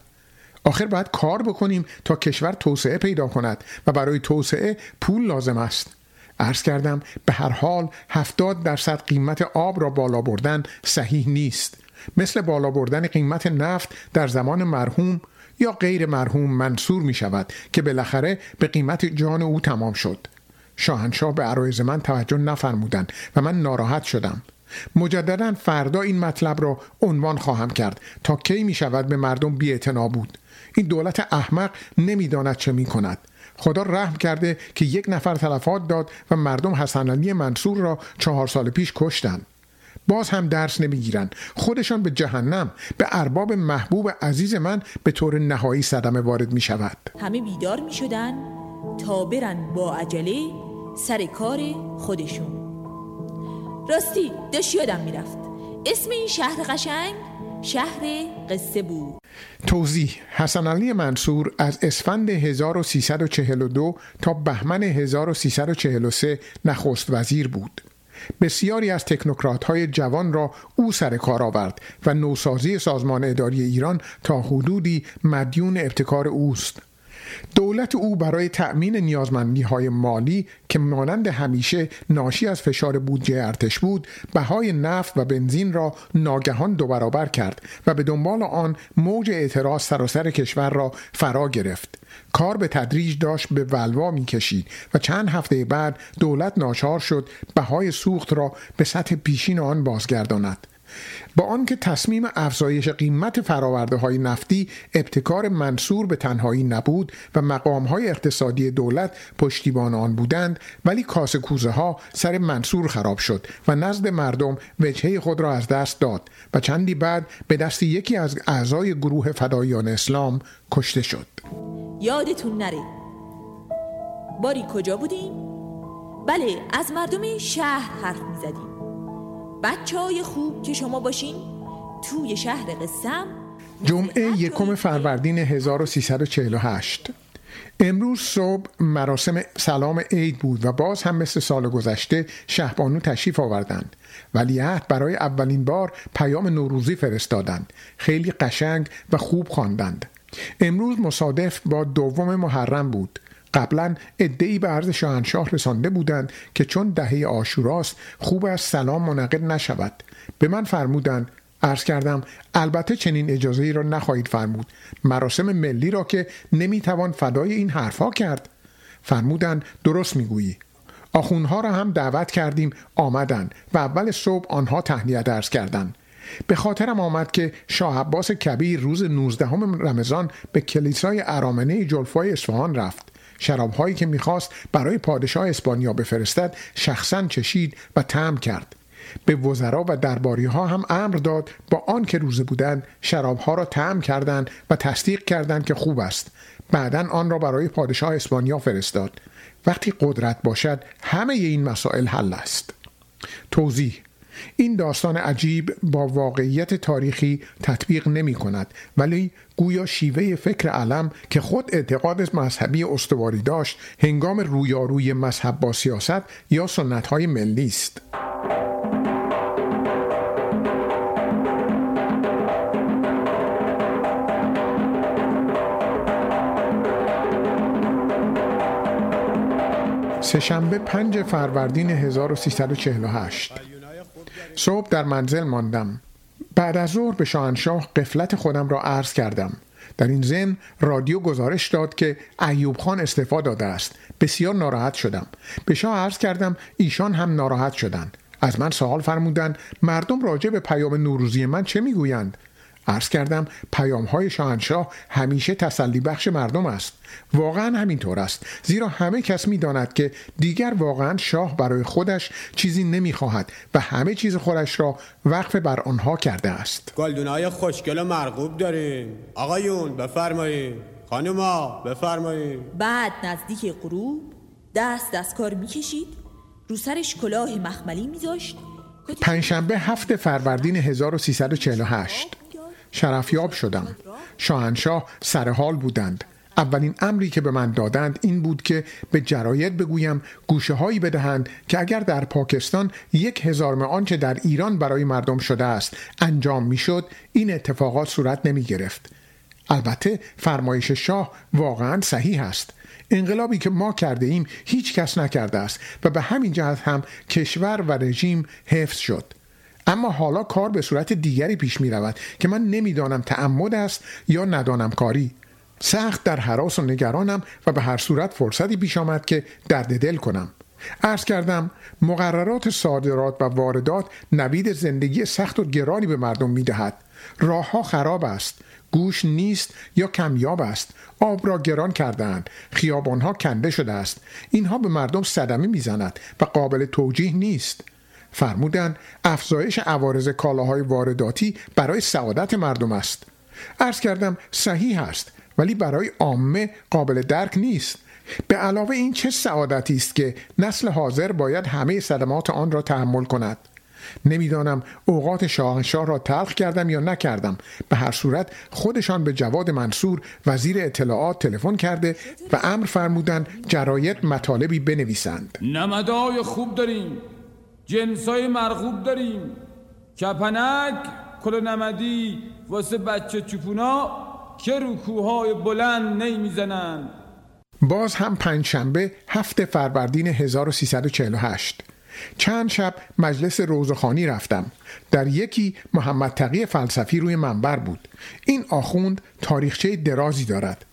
آخر باید کار بکنیم تا کشور توسعه پیدا کند و برای توسعه پول لازم است. عرض کردم به هر حال هفتاد درصد قیمت آب را بالا بردن صحیح نیست. مثل بالا بردن قیمت نفت در زمان مرحوم یا غیر مرحوم منصور می شود که بالاخره به قیمت جان او تمام شد. شاهنشاه به عرایز من توجه نفرمودند و من ناراحت شدم. مجددا فردا این مطلب را عنوان خواهم کرد تا کی می شود به مردم بی بود. این دولت احمق نمی‌داند چه می کند خدا رحم کرده که یک نفر تلفات داد و مردم حسن علی منصور را چهار سال پیش کشتند. باز هم درس نمی‌گیرند. خودشان به جهنم به ارباب محبوب عزیز من به طور نهایی صدمه وارد می شود همه بیدار می شدن تا برن با عجله سر کار خودشون. راستی داشت یادم می‌رفت. اسم این شهر قشنگ شهر قصه بود. توضیح حسن علی منصور از اسفند 1342 تا بهمن 1343 نخست وزیر بود. بسیاری از تکنوکرات های جوان را او سر کار آورد و نوسازی سازمان اداری ایران تا حدودی مدیون ابتکار اوست. دولت او برای تأمین نیازمندی های مالی که مانند همیشه ناشی از فشار بودجه ارتش بود بهای نفت و بنزین را ناگهان دو برابر کرد و به دنبال آن موج اعتراض سراسر کشور را فرا گرفت. کار به تدریج داشت به ولوا کشید و چند هفته بعد دولت ناچار شد بهای سوخت را به سطح پیشین آن بازگرداند. با آنکه تصمیم افزایش قیمت فراورده های نفتی ابتکار منصور به تنهایی نبود و مقام های اقتصادی دولت پشتیبان آن بودند ولی کاسه کوزه ها سر منصور خراب شد و نزد مردم وجهه خود را از دست داد و چندی بعد به دست یکی از اعضای گروه فدایان اسلام کشته شد. یادتون نره. باری کجا بودیم؟ بله از مردم شهر حرف می‌زدیم. بچه های خوب که شما باشین توی شهر قسم جمعه یکم فروردین 1348 امروز صبح مراسم سلام عید بود و باز هم مثل سال گذشته شهبانو تشریف آوردند. ولیعهد برای اولین بار پیام نوروزی فرستادند. خیلی قشنگ و خوب خواندند. امروز مصادف با دوم محرم بود. قبلا ادعی به عرض شاهنشاه رسانده بودند که چون دهه آشوراست خوب از سلام منعقد نشود. به من فرمودند عرض کردم البته چنین اجازه ای را نخواهید فرمود. مراسم ملی را که نمی‌توان فدای این حرفها کرد. فرمودند درست می‌گویی. آخونها را هم دعوت کردیم آمدند و اول صبح آنها تهنیت درس کردند. به خاطرم آمد که شاه عباس کبیر روز 19 رمضان به کلیسای ارامنه جلفای اصفهان رفت. شرابهایی که می‌خواست برای پادشاه اسپانیا بفرستد شخصا چشید و تعم کرد. به وزرا و درباری ها هم امر داد با آن که روزه بودند شرابها را تعم کردند و تصدیق کردند که خوب است. بعدا آن را برای پادشاه اسپانیا فرستاد. وقتی قدرت باشد همه این مسائل حل است. توضیح این داستان عجیب با واقعیت تاریخی تطبیق نمی کند ولی گویا شیوه فکر علم که خود اعتقاد مذهبی استواری داشت هنگام رویاروی مذهب با سیاست یا سنت های ملی است. سهشنبه پنج فروردین 1348 صبح در منزل ماندم. بعد از ظهر به شاهنشاه قفلت خودم را عرض کردم. در این ضمن رادیو گزارش داد که ایوب خان استعفا داده است. بسیار ناراحت شدم. به شاه عرض کردم ایشان هم ناراحت شدند. از من سوال فرمودند مردم راجع به پیام نوروزی من چه می‌گویند؟ عرض کردم پیام های شاهنشاه همیشه تسلی بخش مردم است. واقعا همینطور است. زیرا همه کس می داند که دیگر واقعا شاه برای خودش چیزی نمی خواهد و همه چیز خودش را وقف بر آنها کرده است. گلدونای خوشگل و مرغوب داریم. آقایون بفرمایید خانوما بفرمایید بعد نزدیک غروب دست دستکار می‌کشید. رو سرش کلاه مخملی میذاشت. پنجشنبه هفت فروردین 1348 شرفیاب شدم. شاهنشاه سر حال بودند. اولین امری که به من دادند این بود که به جراید بگویم گوشه هایی بدهند که اگر در پاکستان یک هزارم آنچه در ایران برای مردم شده است انجام می‌شد این اتفاقات صورت نمی گرفت البته فرمایش شاه واقعا صحیح است. انقلابی که ما کرده ایم هیچ کس نکرده است و به همین جهت هم کشور و رژیم حفظ شد. اما حالا کار به صورت دیگری پیش می رود که من نمی‌دانم تعمد است یا ندانم کاری. سخت در حراس و نگرانم و به هر صورت فرصتی پیش آمد که درد دل کنم. عرض کردم مقررات صادرات و واردات نوید زندگی سخت و گرانی به مردم می دهد راه ها خراب است گوش نیست یا کمیاب است. آب را گران کردند خیابان ها کنده شده است. اینها به مردم صدمه می‌زند و قابل توجیه نیست. فرمودند افزایش عوارض کالاهای وارداتی برای سعادت مردم است. عرض کردم صحیح است. ولی برای عامه قابل درک نیست. به علاوه این چه سعادتی است که نسل حاضر باید همه صدمات آن را تحمل کند. نمی‌دانم اوقات شاهنشاه را تلخ کردم یا نکردم. به هر صورت خودشان به جواد منصور وزیر اطلاعات تلفن کرده و امر فرمودند جراید مطالبی بنویسند. نمدای خوب داریم. جنسای مرغوب داریم. کپنک کل نمدی واسه بچه چپونا که روکوهای بلند نمی‌زنند. باز هم پنجشنبه هفت فروردین 1348 چند شب مجلس روزخانی رفتم. در یکی محمد تقی فلسفی روی منبر بود. این آخوند تاریخچه درازی دارد.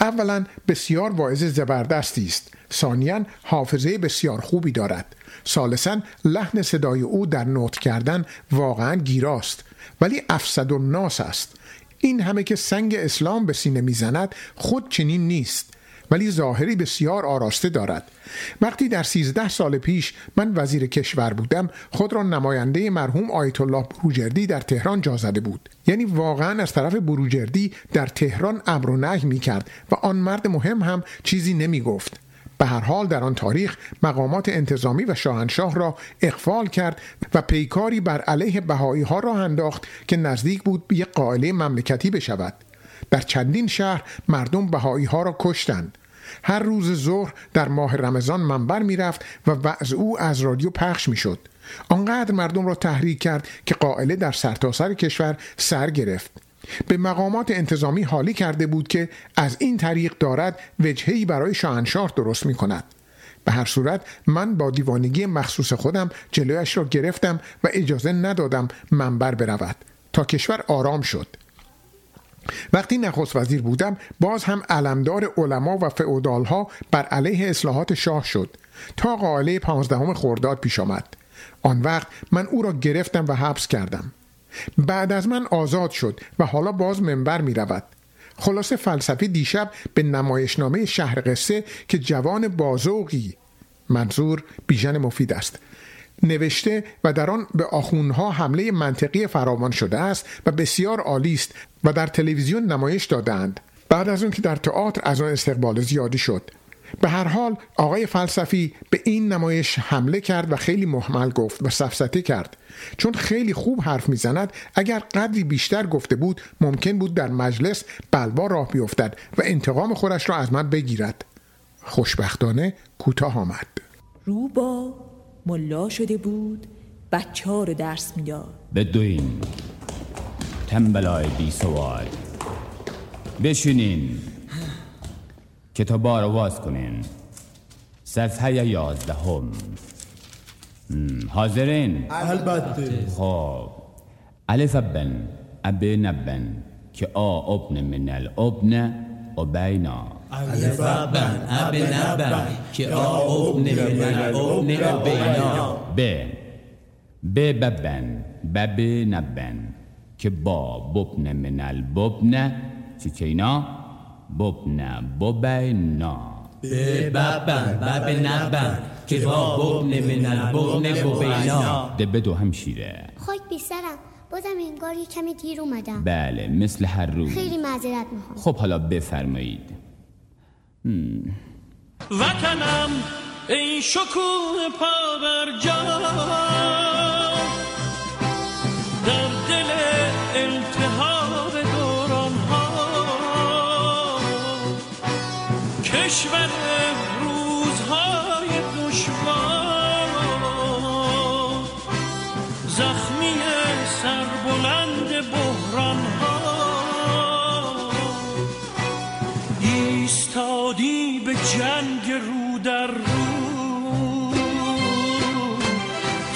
اولا بسیار واعظ زبردستی است. ثانیا حافظه بسیار خوبی دارد. ثالثا لحن صدای او در نوت کردن واقعا گیراست. ولی افسد و ناس است. این همه که سنگ اسلام به سینه می‌زند خود چنین نیست ولی ظاهری بسیار آراسته دارد. وقتی در سیزده سال پیش من وزیر کشور بودم خود را نماینده مرحوم آیت الله بروجردی در تهران جا زده بود. یعنی واقعا از طرف بروجردی در تهران امر و نهی می کرد و آن مرد مهم هم چیزی نمی گفت به هر حال در آن تاریخ مقامات انتظامی و شاهنشاه را اقفال کرد و پیکاری بر علیه بهایی ها را انداخت که نزدیک بود به یک قائله مملکتی بشود. در چندین شهر مردم بهایی ها را کشتند. هر روز ظهر در ماه رمضان منبر می‌رفت و وعظ او از رادیو پخش می‌شد. آنقدر مردم را تحریک کرد که قائله در سرتاسر کشور سر گرفت. به مقامات انتظامی حالی کرده بود که از این طریق دارد وجهی برای شاهنشاه درست می کند. به هر صورت من با دیوانگی مخصوص خودم جلویش را گرفتم و اجازه ندادم منبر برود تا کشور آرام شد. وقتی نخست وزیر بودم باز هم علمدار علما و فعودال ها بر علیه اصلاحات شاه شد. تا قائله پانزدهم خرداد پیش آمد. آن وقت من او را گرفتم و حبس کردم. بعد از من آزاد شد و حالا باز منبر می رود خلاصه فلسفی دیشب به نمایشنامه شهر قصه که جوان بازوقی منظور بیژن مفید است. نوشته و در آن به آخونها حمله منطقی فراوان شده است و بسیار عالی است و در تلویزیون نمایش دادند بعد از اون که در تئاتر از آن استقبال زیادی شد. به هر حال آقای فلسفی به این نمایش حمله کرد و خیلی محمل گفت و سفسته کرد. چون خیلی خوب حرف می‌زند اگر قدری بیشتر گفته بود ممکن بود در مجلس بلوا راه بیفتد و انتقام خودش را از من بگیرد. خوشبختانه کوتاه آمد. رو با ملا شده بود بچه ها رو درس می‌داد. بدوین تنبلای بی سوال بشینین. کتابا رو واز کنین. صفحه یازدهم. حاضرین؟ البته. خب. الف بن اب نبن که آ ابن من الابن ابینا. الف بن اب نبن که آ ابن من الابن ابینا. ب ب ببن بب نبن که با ببن من الببن چی که اینا؟ ببن ببینا به ببن بب نبن که با ببن من الببن ببینا. ده بدو همشیره خاک بی سرم بازم انگار یه کمی دیر اومدم. بله مثل هر روز. خیلی معذرت می‌خوام. خب حالا بفرمایید. هم. وطنم ای شکوه پا بر جا در دل کشور روزهای دشوار. زخمی سربلند بحران ها ایستادی به جنگ رو در رو.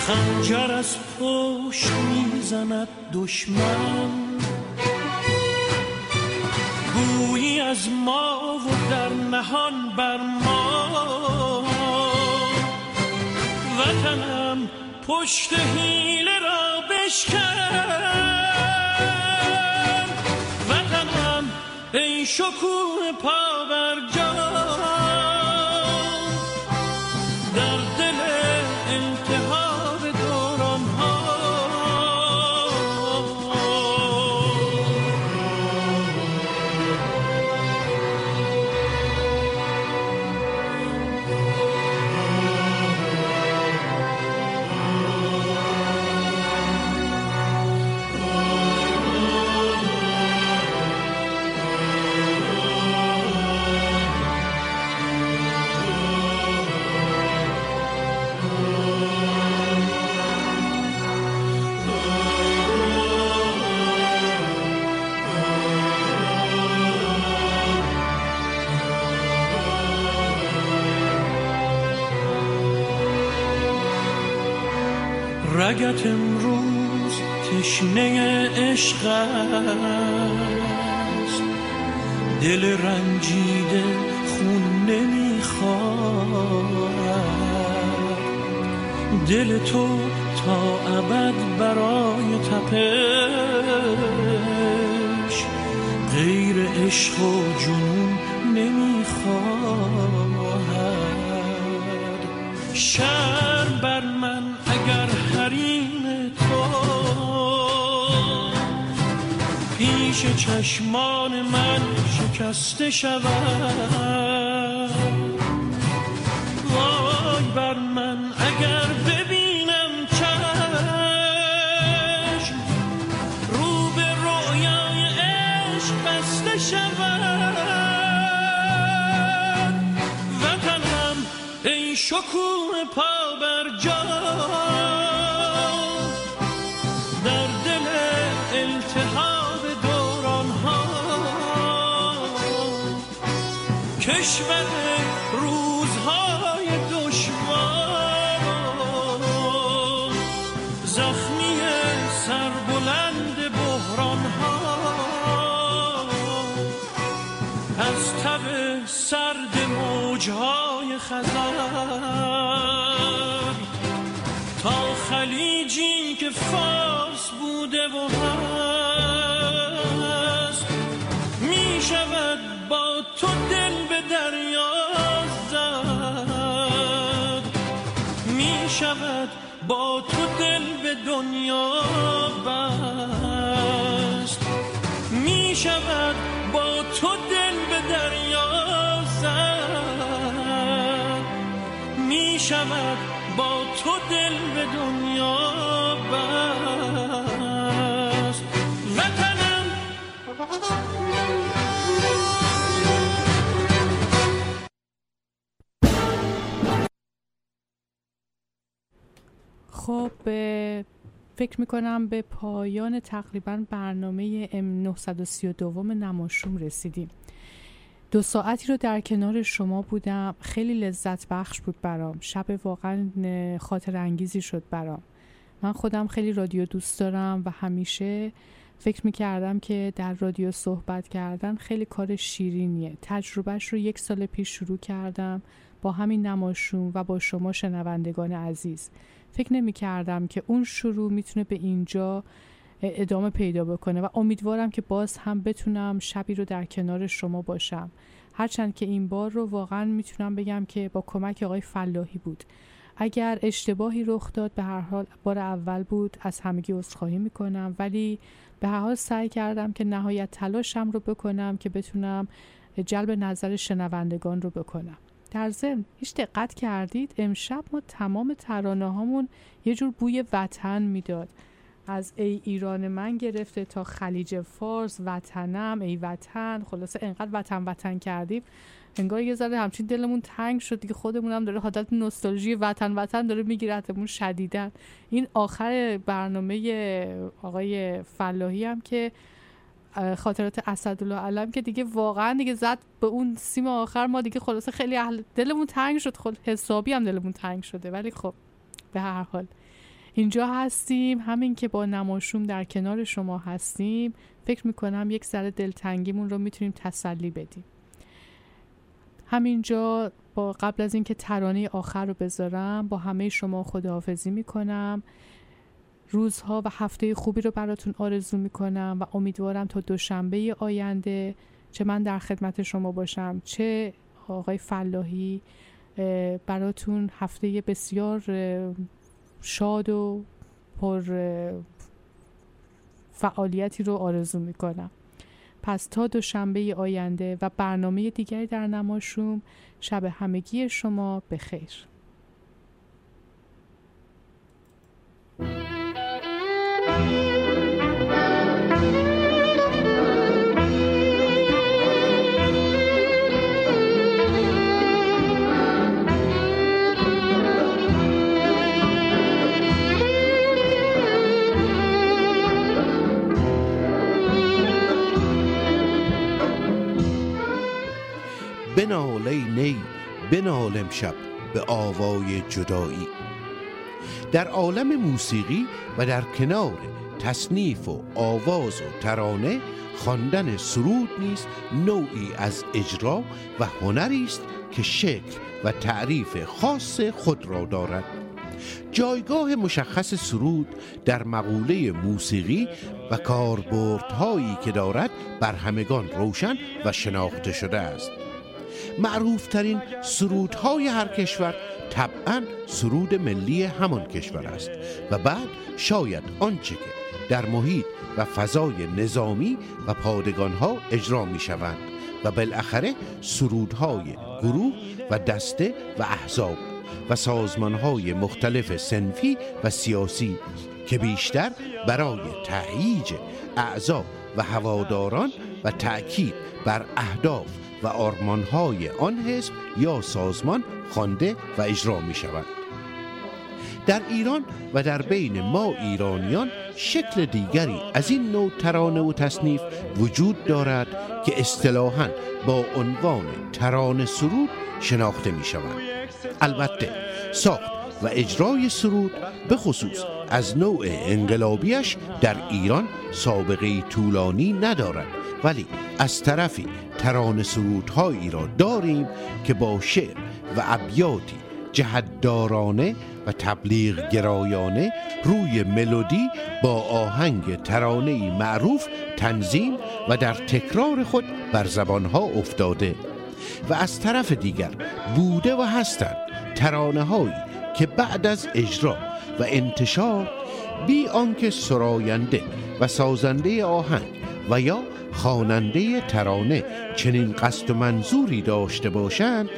خنجر از پشت می‌زند دشمن. گویی از ما نهان بر ما. وطنم پشت حیله را بشکن. وطنم ای شکوه پا بر جا رگت امروز تشنه عشق است. دل رنجیده خون نمی‌خواد دل تو تا ابد برای تپش. غیر عشق و جنون پیش چشمان من شکسته شود. وای بر من اگر ببینم چشم رو به رویای عشق بسته شود. وطنم ای شکوه کشور روزهای دشوار زخمی سربلند بحران ها از تب سرد موجهای خزر. تا خلیجی که فارس بوده و هست با تو دل به دنیا بست. می شود با تو دل به دریا زد. می شود با تو دل به دنیا بست. وطنم خب فکر می‌کنم به پایان تقریبا برنامه ام 932 نماشوم رسیدیم. دو ساعتی رو در کنار شما بودم. خیلی لذت بخش بود برام. شب واقعا خاطر انگیزی شد برام. من خودم خیلی رادیو دوست دارم و همیشه فکر می‌کردم که در رادیو صحبت کردن خیلی کار شیرینیه. تجربهش رو یک سال پیش شروع کردم. با همین نماشون و با شما شنوندگان عزیز. فکر نمی کردم که اون شروع می‌تونه به اینجا ادامه پیدا بکنه و امیدوارم که باز هم بتونم شبی رو در کنار شما باشم. هرچند که این بار رو واقعا می‌تونم بگم که با کمک آقای فلاحی بود. اگر اشتباهی رخ داد به هر حال بار اول بود از همگی عذرخواهی می‌کنم. ولی به هر حال سعی کردم که نهایت تلاشم رو بکنم که بتونم جلب نظر شنوندگان رو بکنم. در ضمن هیچ دقت کردید؟ امشب ما تمام ترانه هامون یه جور بوی وطن می‌داد. از ای ایران من گرفته تا خلیج فارس وطنم ای وطن. خلاصه انقدر وطن وطن کردیم. انگار یه ذره همچین دلمون تنگ شد دیگه. خودمون هم داره حالت نوستالژی وطن وطن داره میگیرتمون شدیدن این آخر برنامه آقای فلاحی هم که خاطرات اسدالله علم که دیگه واقعا دیگه زد به اون سیم آخر ما دیگه خلاصه خیلی اهل دلمون تنگ شد. خود حسابی هم دلمون تنگ شده. ولی خب به هر حال. اینجا هستیم. همین که با نماشوم در کنار شما هستیم. فکر می‌کنم یک ذره دلتنگیمون رو می‌تونیم تسلی بدیم. همینجا با قبل از اینکه ترانه آخر رو بذارم با همه شما خداحافظی می‌کنم. روزها و هفته خوبی رو براتون آرزو می‌کنم و امیدوارم تا دوشنبه آینده چه من در خدمت شما باشم چه آقای فلاحی براتون هفته بسیار شاد و پر فعالیتی رو آرزو می‌کنم. پس تا دوشنبه آینده و برنامه دیگری در نماشوم شب همگی شما بخیر. بنال ای نی بنال امشب به آوای جدایی. در عالم موسیقی و در کنار تصنیف و آواز و ترانه خواندن سرود نیز نوعی از اجرا و هنری است که شکل و تعریف خاص خود را دارد. جایگاه مشخص سرود در مقوله موسیقی و کاربردهایی که دارد بر همگان روشن و شناخته شده است. معروفترین سرودهای هر کشور طبعا سرود ملی همان کشور است. و بعد شاید آنچه که در محیط و فضای نظامی و پادگانها اجرا می شوند و بالاخره سرودهای گروه و دسته و احزاب و سازمانهای مختلف سنفی و سیاسی که بیشتر برای تهییج اعضا و هواداران و تأکید بر اهداف و آرمانهای آن حزب یا سازمان خوانده و اجرا می شود در ایران و در بین ما ایرانیان شکل دیگری از این نوع ترانه و تصنیف وجود دارد که اصطلاحاً با عنوان ترانه سرود شناخته می شود البته ساخت و اجرای سرود به خصوص از نوع انقلابیش در ایران سابقه طولانی ندارد ولی از طرفی ترانه سرودهایی را داریم که با شعر و ابیاتی جهتدارانه و تبلیغ گرایانه روی ملودی با آهنگ ترانه معروف تنظیم و در تکرار خود بر زبانها افتاده و از طرف دیگر بوده و هستند ترانه هایی که بعد از اجرا و انتشار بی آنکه سراینده و سازنده آهنگ و یا خواننده ترانه چنین قصد و منظوری داشته باشند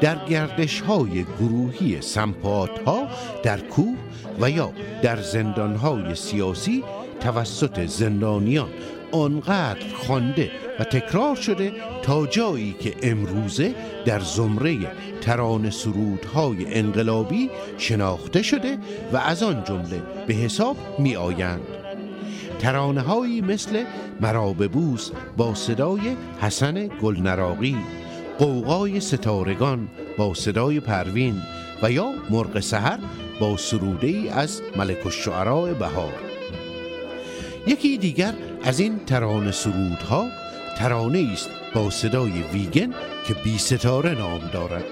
در گردش های گروهی سمپات ها در کوه و یا در زندان های سیاسی توسط زندانیان آنقدر خوانده و تکرار شده تا جایی که امروزه در زمره تران سرودهای انقلابی شناخته شده و از آن جمله به حساب می آیند ترانه هایی مثل مراببوس با صدای حسن گلنراقی قوقای ستارگان با صدای پروین و یا مرغ سحر با سروده ای از ملک الشعراء بهار. یکی دیگر از این ترانه سرودها ترانه است با صدای ویگن که بی ستاره نام دارد.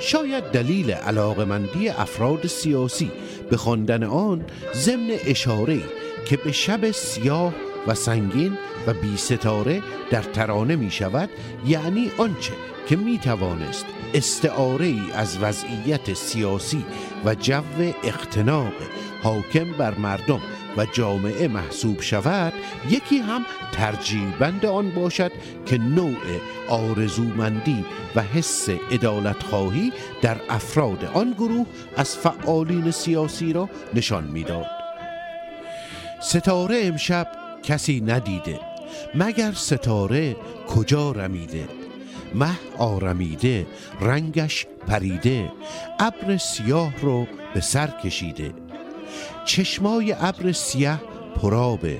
شاید دلیل علاقمندی افراد سیاسی به خواندن آن ضمن اشاره که به شب سیاه و سنگین و بی ستاره در ترانه می شود یعنی آنچه که می توانست استعاره ای از وضعیت سیاسی و جو اختناق حاکم بر مردم و جامعه محسوب شود یکی هم ترجیح بند آن باشد که نوع آرزومندی و حس ادالت خواهی در افراد آن گروه از فعالین سیاسی را نشان می‌داد. ستاره امشب کسی ندیده. مگر ستاره کجا رمیده؟ مه آرمیده رنگش پریده. ابر سیاه رو به سر کشیده. چشمای ابر سیاه پرابه.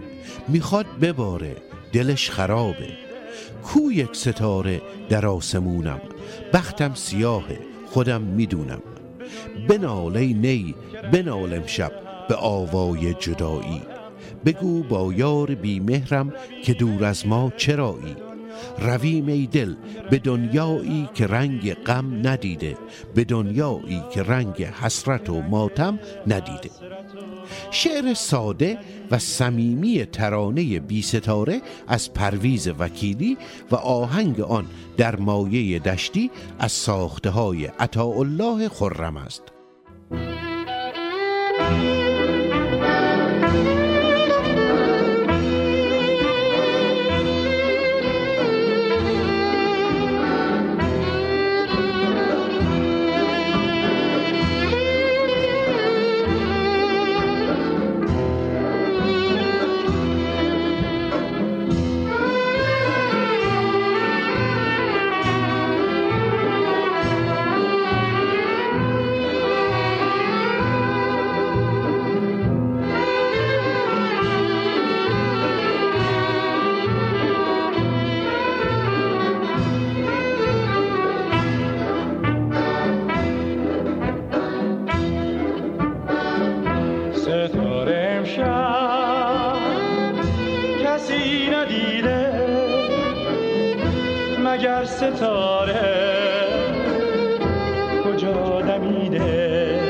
می‌خواد بباره دلش خرابه. کو یک ستاره در آسمونم. بختم سیاهه خودم می‌دونم. بنال ای نی بنال امشب به آوای جدایی. بگو با یار بیمهرم که دور از ما چرایی. رویم ای دل به دنیایی که رنگ غم ندیده به دنیایی که رنگ حسرت و ماتم ندیده. شعر ساده و صمیمی ترانه بی ستاره از پرویز وکیلی و آهنگ آن در مایه دشتی از ساخته های الله خرم است. کسی ندیده مگر ستاره؟ کجا دمیده؟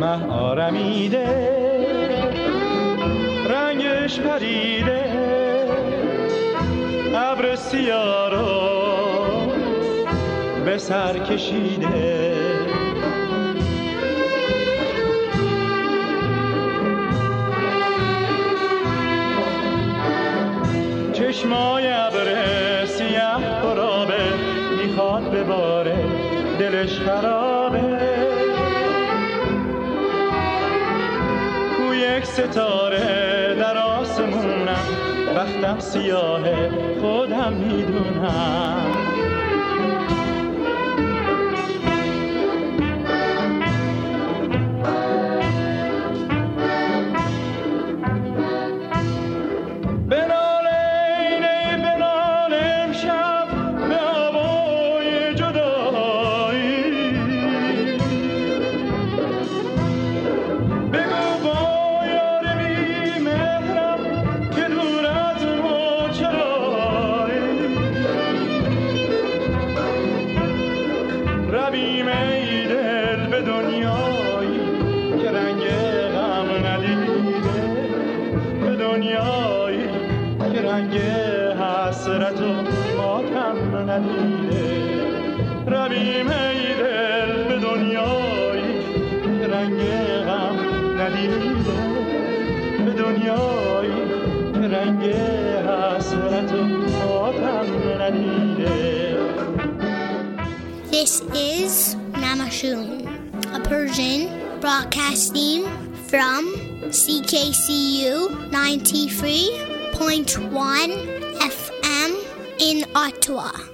مه آرمیده رنگش پریده ابر سیاه رو به سر کشیده. چشمای ابر سیاه پرابه می‌خواد بباره دلش خرابه. کو یک ستاره در آسمونم وقتم سیاهه خودم می‌دونم. Broadcasting from CKCU 93.1 FM in Ottawa.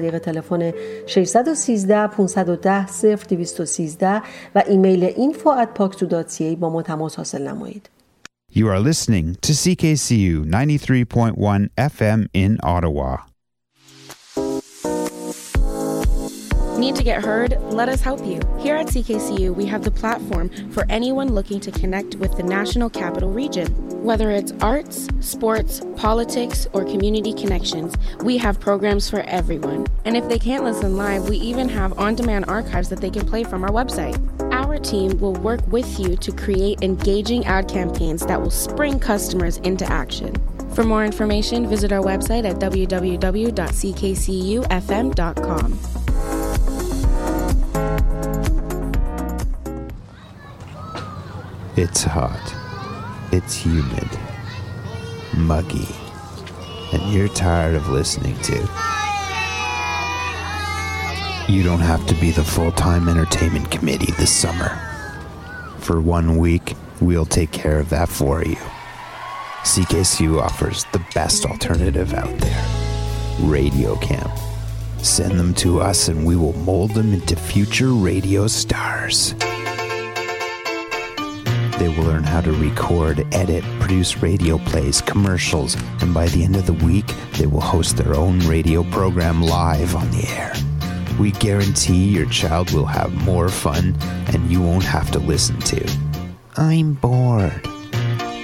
طریق تلفن 613 510 0213 و ایمیل info at paksu.ca با ما تماس حاصل نمایید. You are listening to CKCU 93.1 FM in Ottawa. Need to get heard? Let us help you. Here at CKCU, we have the platform for anyone looking to connect with the National Capital Region. Whether it's arts, sports, politics, or community connections, we have programs for everyone. And if they can't listen live, we even have on demand archives that they can play from our website. Our team will work with you to create engaging ad campaigns that will spring customers into action. For more information, visit our website at www.ckcufm.com. It's hot. It's humid. Muggy. And you're tired of listening to. You don't have to be the full time entertainment committee this summer. For one week, we'll take care of that for you. CKCU offers the best alternative out there Radio Camp. Send them to us and we will mold them into future radio stars. They will learn how to record, edit, produce radio plays, commercials, and by the end of the week, they will host their own radio program live on the air. We guarantee your child will have more fun and you won't have to listen to. I'm bored.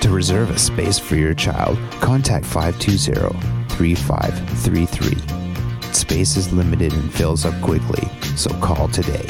To reserve a space for your child, contact 520 3533. Space is limited and fills up quickly, so call today